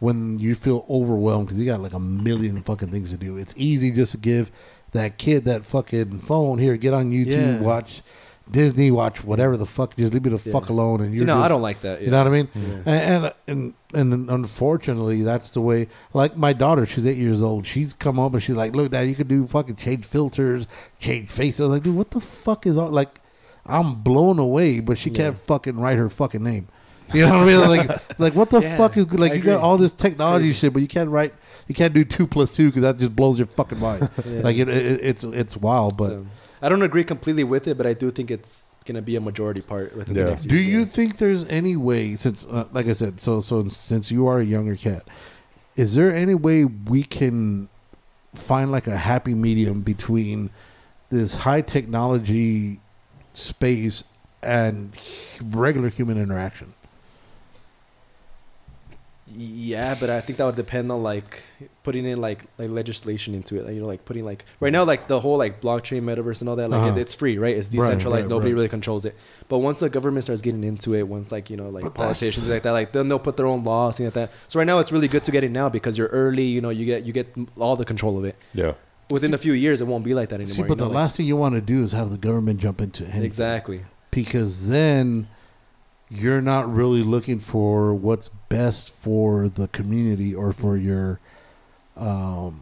when you feel overwhelmed because you got like a million fucking things to do, it's easy just to give that kid that fucking phone here, get on YouTube, Yeah. watch Disney, watch whatever the fuck, just leave me the fuck alone. And See, you're no, I just- don't like that. You know what I mean? And, and and and unfortunately, that's the way. Like my daughter, she's eight years old. She's come up and she's like, "Look, Dad, you could do fucking change filters, change faces." I was like, "Dude, what the fuck is all like?" I'm blown away, but she can't fucking write her fucking name. You know what I mean? Like, like what the Yeah, fuck is good? Like I you got all this technology shit, but you can't write. You can't do two plus two because that just blows your fucking mind. Yeah. Like it, it, it's it's wild. But So, I don't agree completely with it, but I do think it's gonna be a majority part within Yeah. the next. Do years, you yeah. think there's any way, since, uh, like I said, so so since you are a younger cat, is there any way we can find like a happy medium between this high technology space and regular human interaction? Yeah, but I think that would depend on like putting in like like legislation into it. Like, you know, like putting like right now like the whole like blockchain metaverse and all that. Like Uh-huh. it, it's free, right? It's decentralized. right, Nobody right. really controls it. But once the government starts getting into it, once like you know like But that's- politicians like that, like then they'll put their own laws and like that. So right now it's really good to get it now because you're early. You know, you get you get all the control of it. Yeah. Within a few years, it won't be like that anymore. See, you but know, the like- last thing you want to do is have the government jump into anything. exactly. because then you're not really looking for what's best for the community or for your um,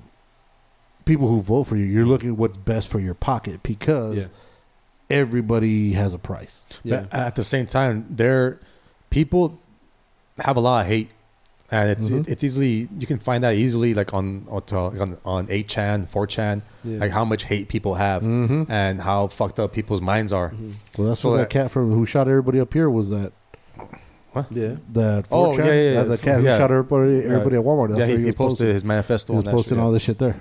people who vote for you. You're looking what's best for your pocket because Yeah. everybody has a price. Yeah. But at the same time, there people have a lot of hate, and it's Mhm. it, it's easily you can find that easily like on on on, on 8chan, 4chan, Yeah. like how much hate people have Mm-hmm. and how fucked up people's minds are. Mhm. Well, that's So what that that- cat from who shot everybody up here was that what? Yeah. that Oh, 4chan? yeah, yeah, yeah. That- the cat who Yeah. shot everybody everybody at Walmart. That's yeah, where he, he was posted his manifesto. He was posting shit, all yeah. this shit there.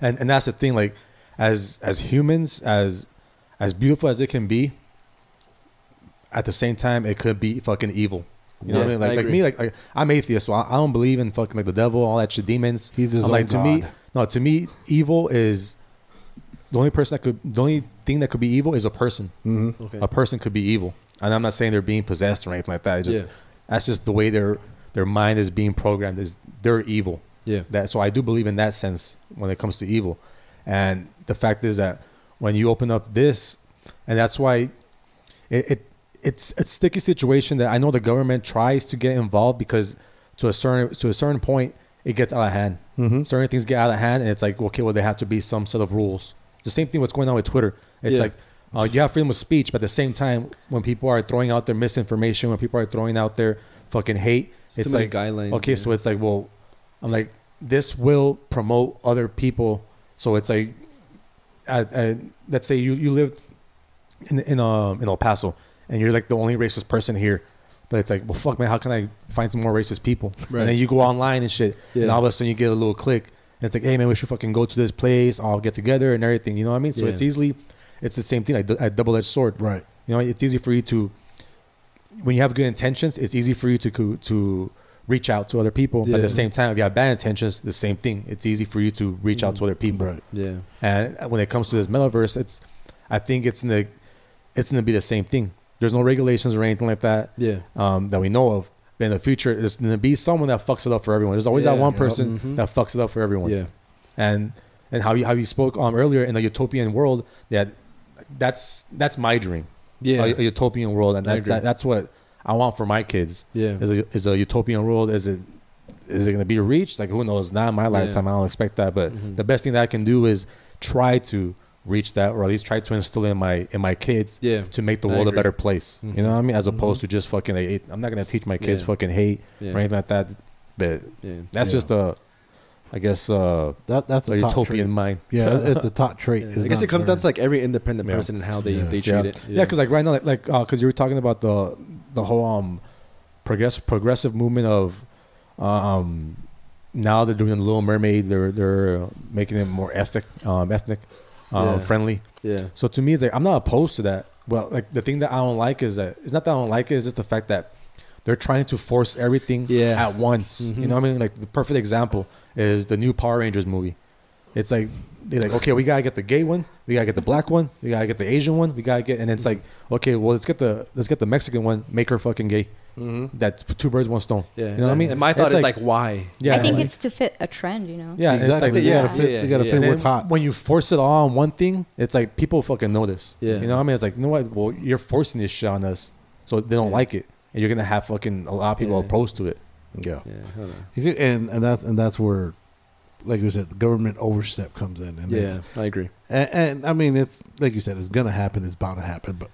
and and that's the thing. Like as as humans, as as beautiful as it can be, at the same time, it could be fucking evil. You know what I mean? Like I like me, like, like I'm atheist, so I, I don't believe in fucking like the devil, all that shit, demons. He's his I'm own like, to me- No, to me, evil is the only person that could, the only thing that could be evil is a person. Mm-hmm. Okay. A person could be evil, and I'm not saying they're being possessed or anything like that. It's just yeah. that's just the way their their mind is being programmed. Is they're evil. Yeah. That so I do believe in that sense when it comes to evil, and the fact is that when you open up this, and that's why it, it it's a sticky situation that I know the government tries to get involved because to a certain to a certain point it gets out of hand. Mhm. Certain things get out of hand, and it's like okay, well, there have to be some set of rules. It's the same thing what's going on with Twitter. It's Yeah. like uh, you have freedom of speech, but at the same time, when people are throwing out their misinformation, when people are throwing out their fucking hate, It's it's like guidelines. okay, yeah. so it's like, well, I'm like, this will promote other people. So it's like, uh, uh, let's say you you live in in um in El Paso, and you're like the only racist person here. But it's like, well, fuck, man, how can I find some more racist people? Right. And then you go online and shit, and all of a sudden you get a little click, and it's like, hey, man, we should fucking go to this place, all get together and everything. You know what I mean? So Yeah. it's easily, it's the same thing, like a double edged sword. Right. You know, it's easy for you to, when you have good intentions, it's easy for you to to reach out to other people. But at the same time, if you have bad intentions, the same thing. It's easy for you to reach out to other people. Right. Yeah. And when it comes to this metaverse, it's, I think it's in the, it's going to be the same thing. There's no regulations or anything like that Yeah. um, that we know of. But in the future, there's going to be someone that fucks it up for everyone. There's always that Yeah. one Yep. person Mhm. that fucks it up for everyone Yeah. and and how you how you spoke um earlier in the utopian world that that's that's my dream Yeah. a, a utopian world and that's agree. that's what I want for my kids yeah. is a, is a utopian world is it is it going to be reached like who knows not in my lifetime I don't expect that but Mhm. the best thing that I can do is try to reach that or at least try to instill in my in my kids Yeah. to make the I world a better place Mhm. you know what I mean as opposed Mhm. to just fucking like, I'm not going to teach my kids Yeah. fucking hate Yeah. or anything like that but Yeah. that's Yeah. just a I guess uh That that's a a top utopian mind Yeah, it's a top trait. Yeah. It's I guess not it comes down to like every independent Yeah. person and how they, Yeah. they treat yeah. it. Yeah, because like right now, like like because you were talking about the the whole um progress progressive movement of um now they're doing the Little Mermaid. They're they're making it more ethnic um ethnic um, Yeah. friendly. yeah. So to me, it's like I'm not opposed to that. Well, like the thing that I don't like is that it's not that I don't like it. It's just the fact that they're trying to force everything Yeah. at once. You Mhm. know what I mean? Like the perfect example is the new Power Rangers movie. It's like they're like, okay, we gotta get the gay one, we gotta get the black one, we gotta get the Asian one, we gotta get, and it's like, okay, well, let's get the let's get the Mexican one, make her fucking gay. Mhm. That's two birds, one stone. Yeah. You know what I mean? And my thought It's is like, why? yeah, I think like- it's to fit a trend, you know. yeah, it's exactly. like you yeah, gotta fit. yeah, you gotta yeah. fit and what's hot. when you force it all on one thing, it's like people fucking notice. Yeah. You know what I mean? It's like, you know what? Well, you're forcing this shit on us, so they don't Yeah. like it, and you're gonna have fucking a lot of people Yeah. opposed to it. Yeah. Yeah. I don't know. You see, and and that's and that's where, like you said, the government overstep comes in, and Yeah. I agree. and, and I mean it's like you said, it's gonna happen. It's bound to happen, but.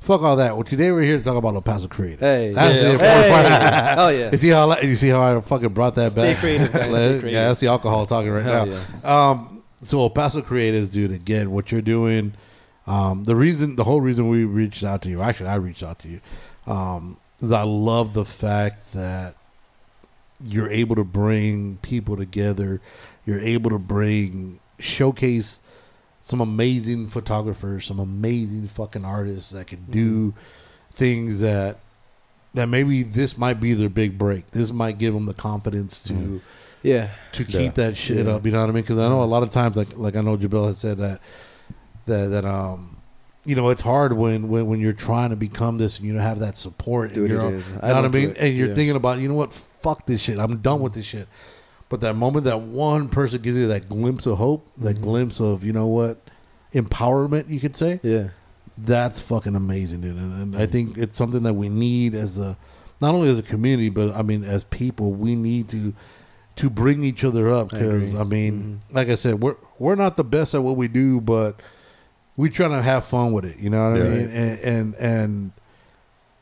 Fuck all that. Well, today we're here to talk about El Paso creators. Hey. that's yeah. the important Hey. part. Hell yeah. You see how you see how I fucking brought that Stay back. creative, guys. Stay creative. Yeah, that's the alcohol talking right Hell now. yeah. Um, so El Paso Creators, dude, again, what you're doing, um, the reason, the whole reason we reached out to you, actually, I reached out to you, um, is I love the fact that you're able to bring people together. You're able to bring, showcase some amazing photographers, some amazing fucking artists that can do things that that maybe this might be their big break. This might give them the confidence to Yeah. to keep Yeah. that shit Yeah. up. You know what I mean? Because I know a lot of times, like like I know Gibel has said that that that um. You know, it's hard when, when, when you're trying to become this and you don't have that support. Dude, and you're, is. You I know what I mean? And you're Yeah. thinking about, you know what? Fuck this shit. I'm done with this shit. But that moment that one person gives you that glimpse of hope, that Mhm. glimpse of, you know what, empowerment, you could say, Yeah. that's fucking amazing, dude. And, and I think it's something that we need as a, not only as a community, but I mean, as people, we need to to bring each other up because agree. I, mean, Mhm. like I said, we're we're not the best at what we do, but we trying to have fun with it. You know what I Yeah. mean? And, and and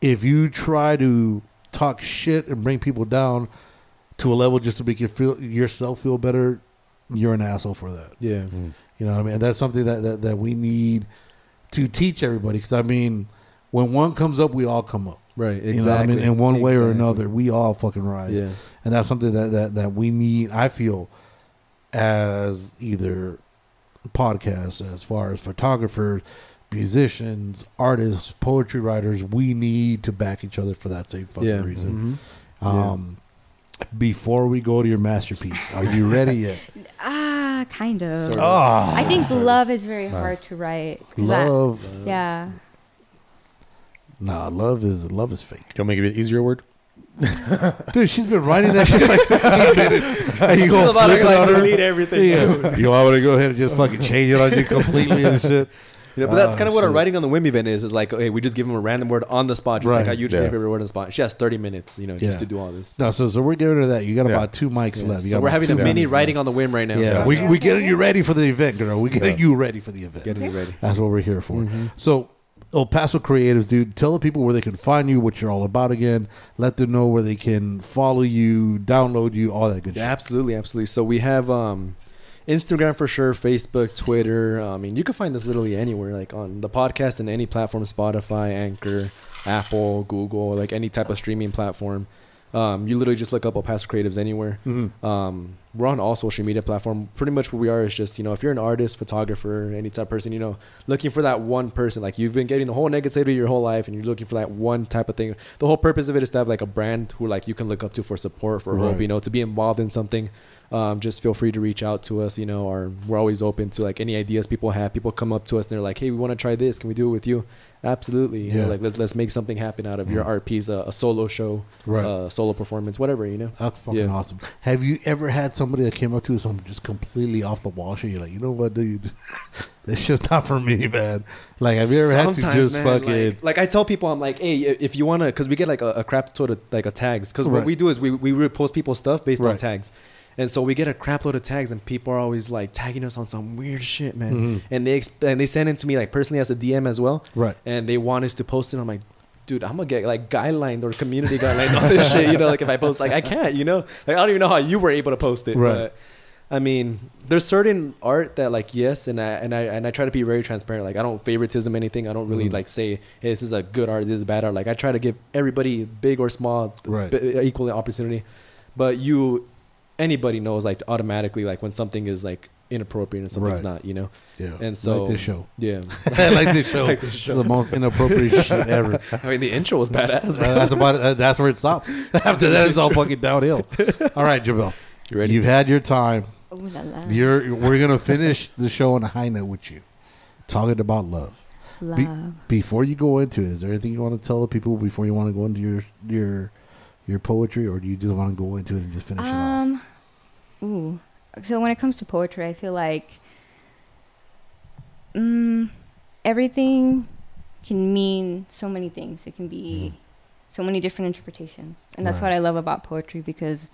if you try to talk shit and bring people down to a level just to make you feel yourself feel better, you're an asshole for that. Yeah. Mm. You know what I mean? And that's something that, that, that we need to teach everybody. Because, I mean, when one comes up, we all come up. Right. Exactly. You know what I mean? In one way or another, we all fucking rise. Yeah. And that's something that, that, that we need, I feel, as either podcasts, as far as photographers, musicians, artists, poetry writers, we need to back each other for that same fucking Yeah. reason. Mhm. Um, Before we go to your masterpiece, are you ready yet? Ah, kind of. Sort of. Ah, I think Sort of. love is very hard to write. 'cause I- love. yeah. Nah, love is love is fake. You want me to give you an easier word? Dude, she's been writing that shit for like 15 minutes. And you go about to, flip it like, on her. delete everything. Yeah. You want me to go ahead and just fucking change it on you completely and shit? You know, but that's Oh, kind of what a writing on the whim event is. Is like, hey, we just give them a random word on the spot, just like Right. I usually Yeah. give every word on the spot. She has 30 minutes, you know, just Yeah. to do all this. No, so so we're getting to that. You got Yeah. about two mics Yeah. left. You So we're having a mini writing on the whim right now. Yeah, we okay, we getting you ready for the event, girl. We getting you ready for the event. Getting you ready. That's what we're here for. Mhm. So, El Paso Creatives, dude, tell the people where they can find you, what you're all about again. Let them know where they can follow you, download you, all that good Yeah, shit. absolutely, absolutely. So we have um, Instagram for sure, Facebook, Twitter. I mean, you can find this literally anywhere, like on the podcast and any platform, Spotify, Anchor, Apple, Google, like any type of streaming platform. Um, you literally just look up El Paso Creatives anywhere. Mhm. Um, we're on all social media platform. Pretty much where we are is just you know if you're an artist, photographer, any type of person, you know, looking for that one person. Like you've been getting the whole negativity your whole life, and you're looking for that one type of thing. The whole purpose of it is to have like a brand who like you can look up to for support, for hope, you know, to be involved in something. Um, just feel free to reach out to us. You know, or we're always open to like any ideas people have. People come up to us and they're like, "Hey, we want to try this. Can we do it with you?" Absolutely. You know, Yeah. like let's let's make something happen out of your Mhm. art piece, a, a solo show, Right. uh, solo performance, whatever. You know. That's fucking yeah. awesome. Have you ever had somebody that came up to you, something just completely off the wall shit? You're like, you know what, dude? It's just not for me, man. Like, have you ever had to just man, fucking. like, like I tell people, I'm like, hey, if you wanna, because we get like a, a crap load of like a tags, because Right. what we do is we we repost people's stuff based on tags, and so we get a crap load of tags, and people are always like tagging us on some weird shit, man, Mhm. and they exp- and they send it to me like personally as a DM as well, Right. and they want us to post it. I'm like. Dude, I'm gonna get like guidelined or community guidelined on this shit. You know, like if I post, like I can't. You know, like I don't even know how you were able to post it. Right. But I mean, there's certain art that like yes, and I and I and I try to be very transparent. Like I don't favoritism anything. I don't really Mhm. like say, hey, this is a good art, this is a bad art. Like I try to give everybody, big or small, Right. b- equal opportunity. But you, anybody knows like automatically like when something is like inappropriate and something's Right. not. You know. Yeah. And so like this show. Yeah. I like this show. Like this It's show. the most inappropriate shit ever. I mean, the intro was badass. Bro. that's about it. That's where it stops. After that, it's all fucking downhill. All right, Gibel. You ready? You've had your time. Ooh la la. You're. We're gonna finish the show on a high note with you, talking about love. Love. Be- Before you go into it, is there anything you want to tell the people before you want to go into your your your poetry, or do you just want to go into it and just finish it off? Um, ooh. So when it comes to poetry, I feel like mm, everything can mean so many things. It can be so many different interpretations, and that's what I love about poetry because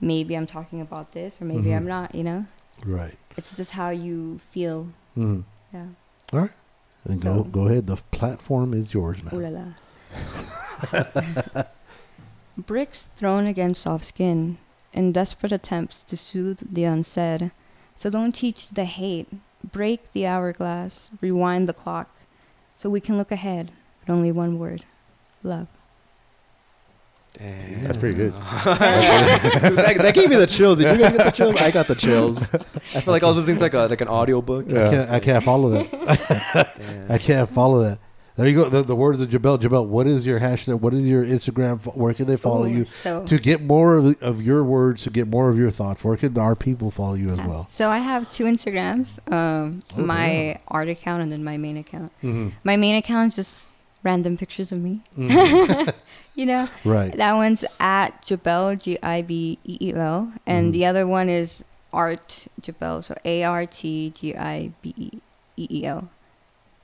maybe I'm talking about this, or maybe Mhm. I'm not. You know, Right. it's just how you feel. Mm. Yeah. All right. Then go So- go ahead. The platform is yours, man. Ooh la la. Bricks thrown against soft skin in desperate attempts to soothe the unsaid. So don't teach the hate. Break the hourglass. Rewind the clock. So we can look ahead. But only one word love. Damn. That's pretty good. that, that gave me the chills. Did you guys get the chills? I got the chills. I feel like I was listening to like a like an audio book. I, can't, I can't follow that. I can't follow that. There you go. The, the words of Gibel. Gibel, what is your hashtag? What is your Instagram? Where can they follow Ooh, you so- to get more of, of your words, to get more of your thoughts? Where can our people follow you as well? So I have two Instagrams. Um, Oh, my art account and then my main account. Mhm. My main account is just random pictures of me. Mm-hmm. you know, Right. that one's at Gibel G I B E E L, and Mhm. the other one is Art Gibel, so A R T G I B E E E L.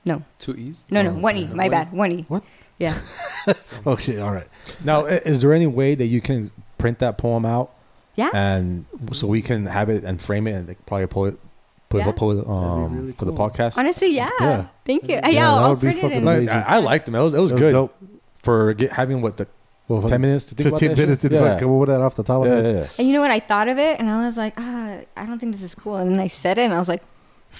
No, Two E's. no, no, Oh, one E. okay. My One E. bad, one E. What? Yeah. Oh shit! All right. Now, i- is there any way that you can print that poem out Yeah. and so we can have it and frame it and like, probably pull it, put Yeah. it, pull it um, really for the cool. podcast? Honestly, yeah. Yeah. Thank you. Yeah, Yeah, that I'll would be print it fucking in. Like, amazing. I, I liked them. It was it was, It was good dope. for get, having what the Well, ten minutes to think about Fifteen that minutes shit? to yeah. fucking come up with that off the top of Yeah, yeah, yeah. And you know what? I thought of it, and I was like, ah, I don't think this is cool. And then I said it, and I was like,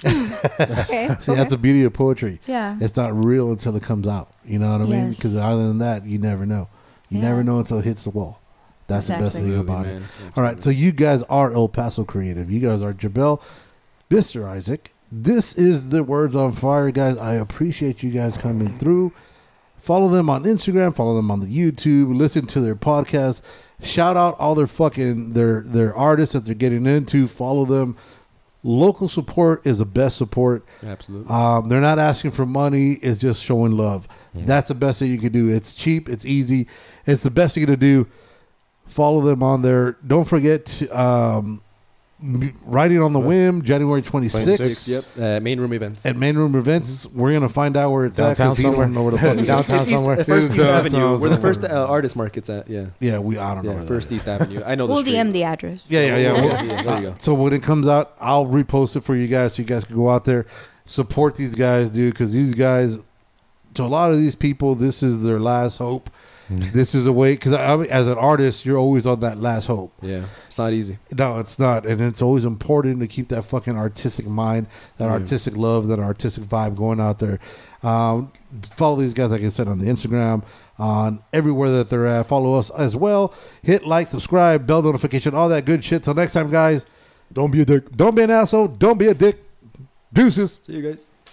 okay. See, okay. that's the beauty of poetry. yeah. It's not real until it comes out. You know what I mean? Yes. Because other than that, you never know. You Yeah. never know until it hits the wall. That's the best thing about it. All right, so you guys are El Paso creative. You guys are Gibel, Mr. Isaac. This is the Words on Fire, guys. I appreciate you guys coming through. Follow them on Instagram. Follow them on the YouTube. Listen to their podcast. Shout out all their fucking their their artists that they're getting into. Follow them. Local support is the best support. Absolutely. Um, they're not asking for money. It's just showing love. That's the best thing you can do. It's cheap. It's easy. It's the best thing to do. Follow them on there. Don't forget to, um, Riding on the Whim, January 26th. 26th, Yep. Uh, main room events. At Main Room Events. We're going to find out where it's at Downtown because somewhere. don't know where the fuck it is. Downtown It's somewhere. uh, first East downtown Avenue. Where the first uh, artist market's at. Yeah. Yeah, we, I don't know. Yeah. where First. East Avenue. I know We'll street. DM the address. Yeah, yeah, yeah. Well, yeah, there you go. So when it comes out, I'll repost it for you guys so you guys can go out there, support these guys, dude, because these guys, to a lot of these people, this is their last hope. Mm. This is a way, because I mean, as an artist, you're always on that last hope. Yeah. It's not easy. No, it's not. And it's always important to keep that fucking artistic mind, that Yeah. artistic love, that artistic vibe going out there. Um, follow these guys, like I said, on the Instagram, on everywhere that they're at. Follow us as well. Hit like, subscribe, bell notification, all that good shit. Till next time, guys, Don't be a dick. don't be an asshole. Don't be a dick. Deuces. See you guys.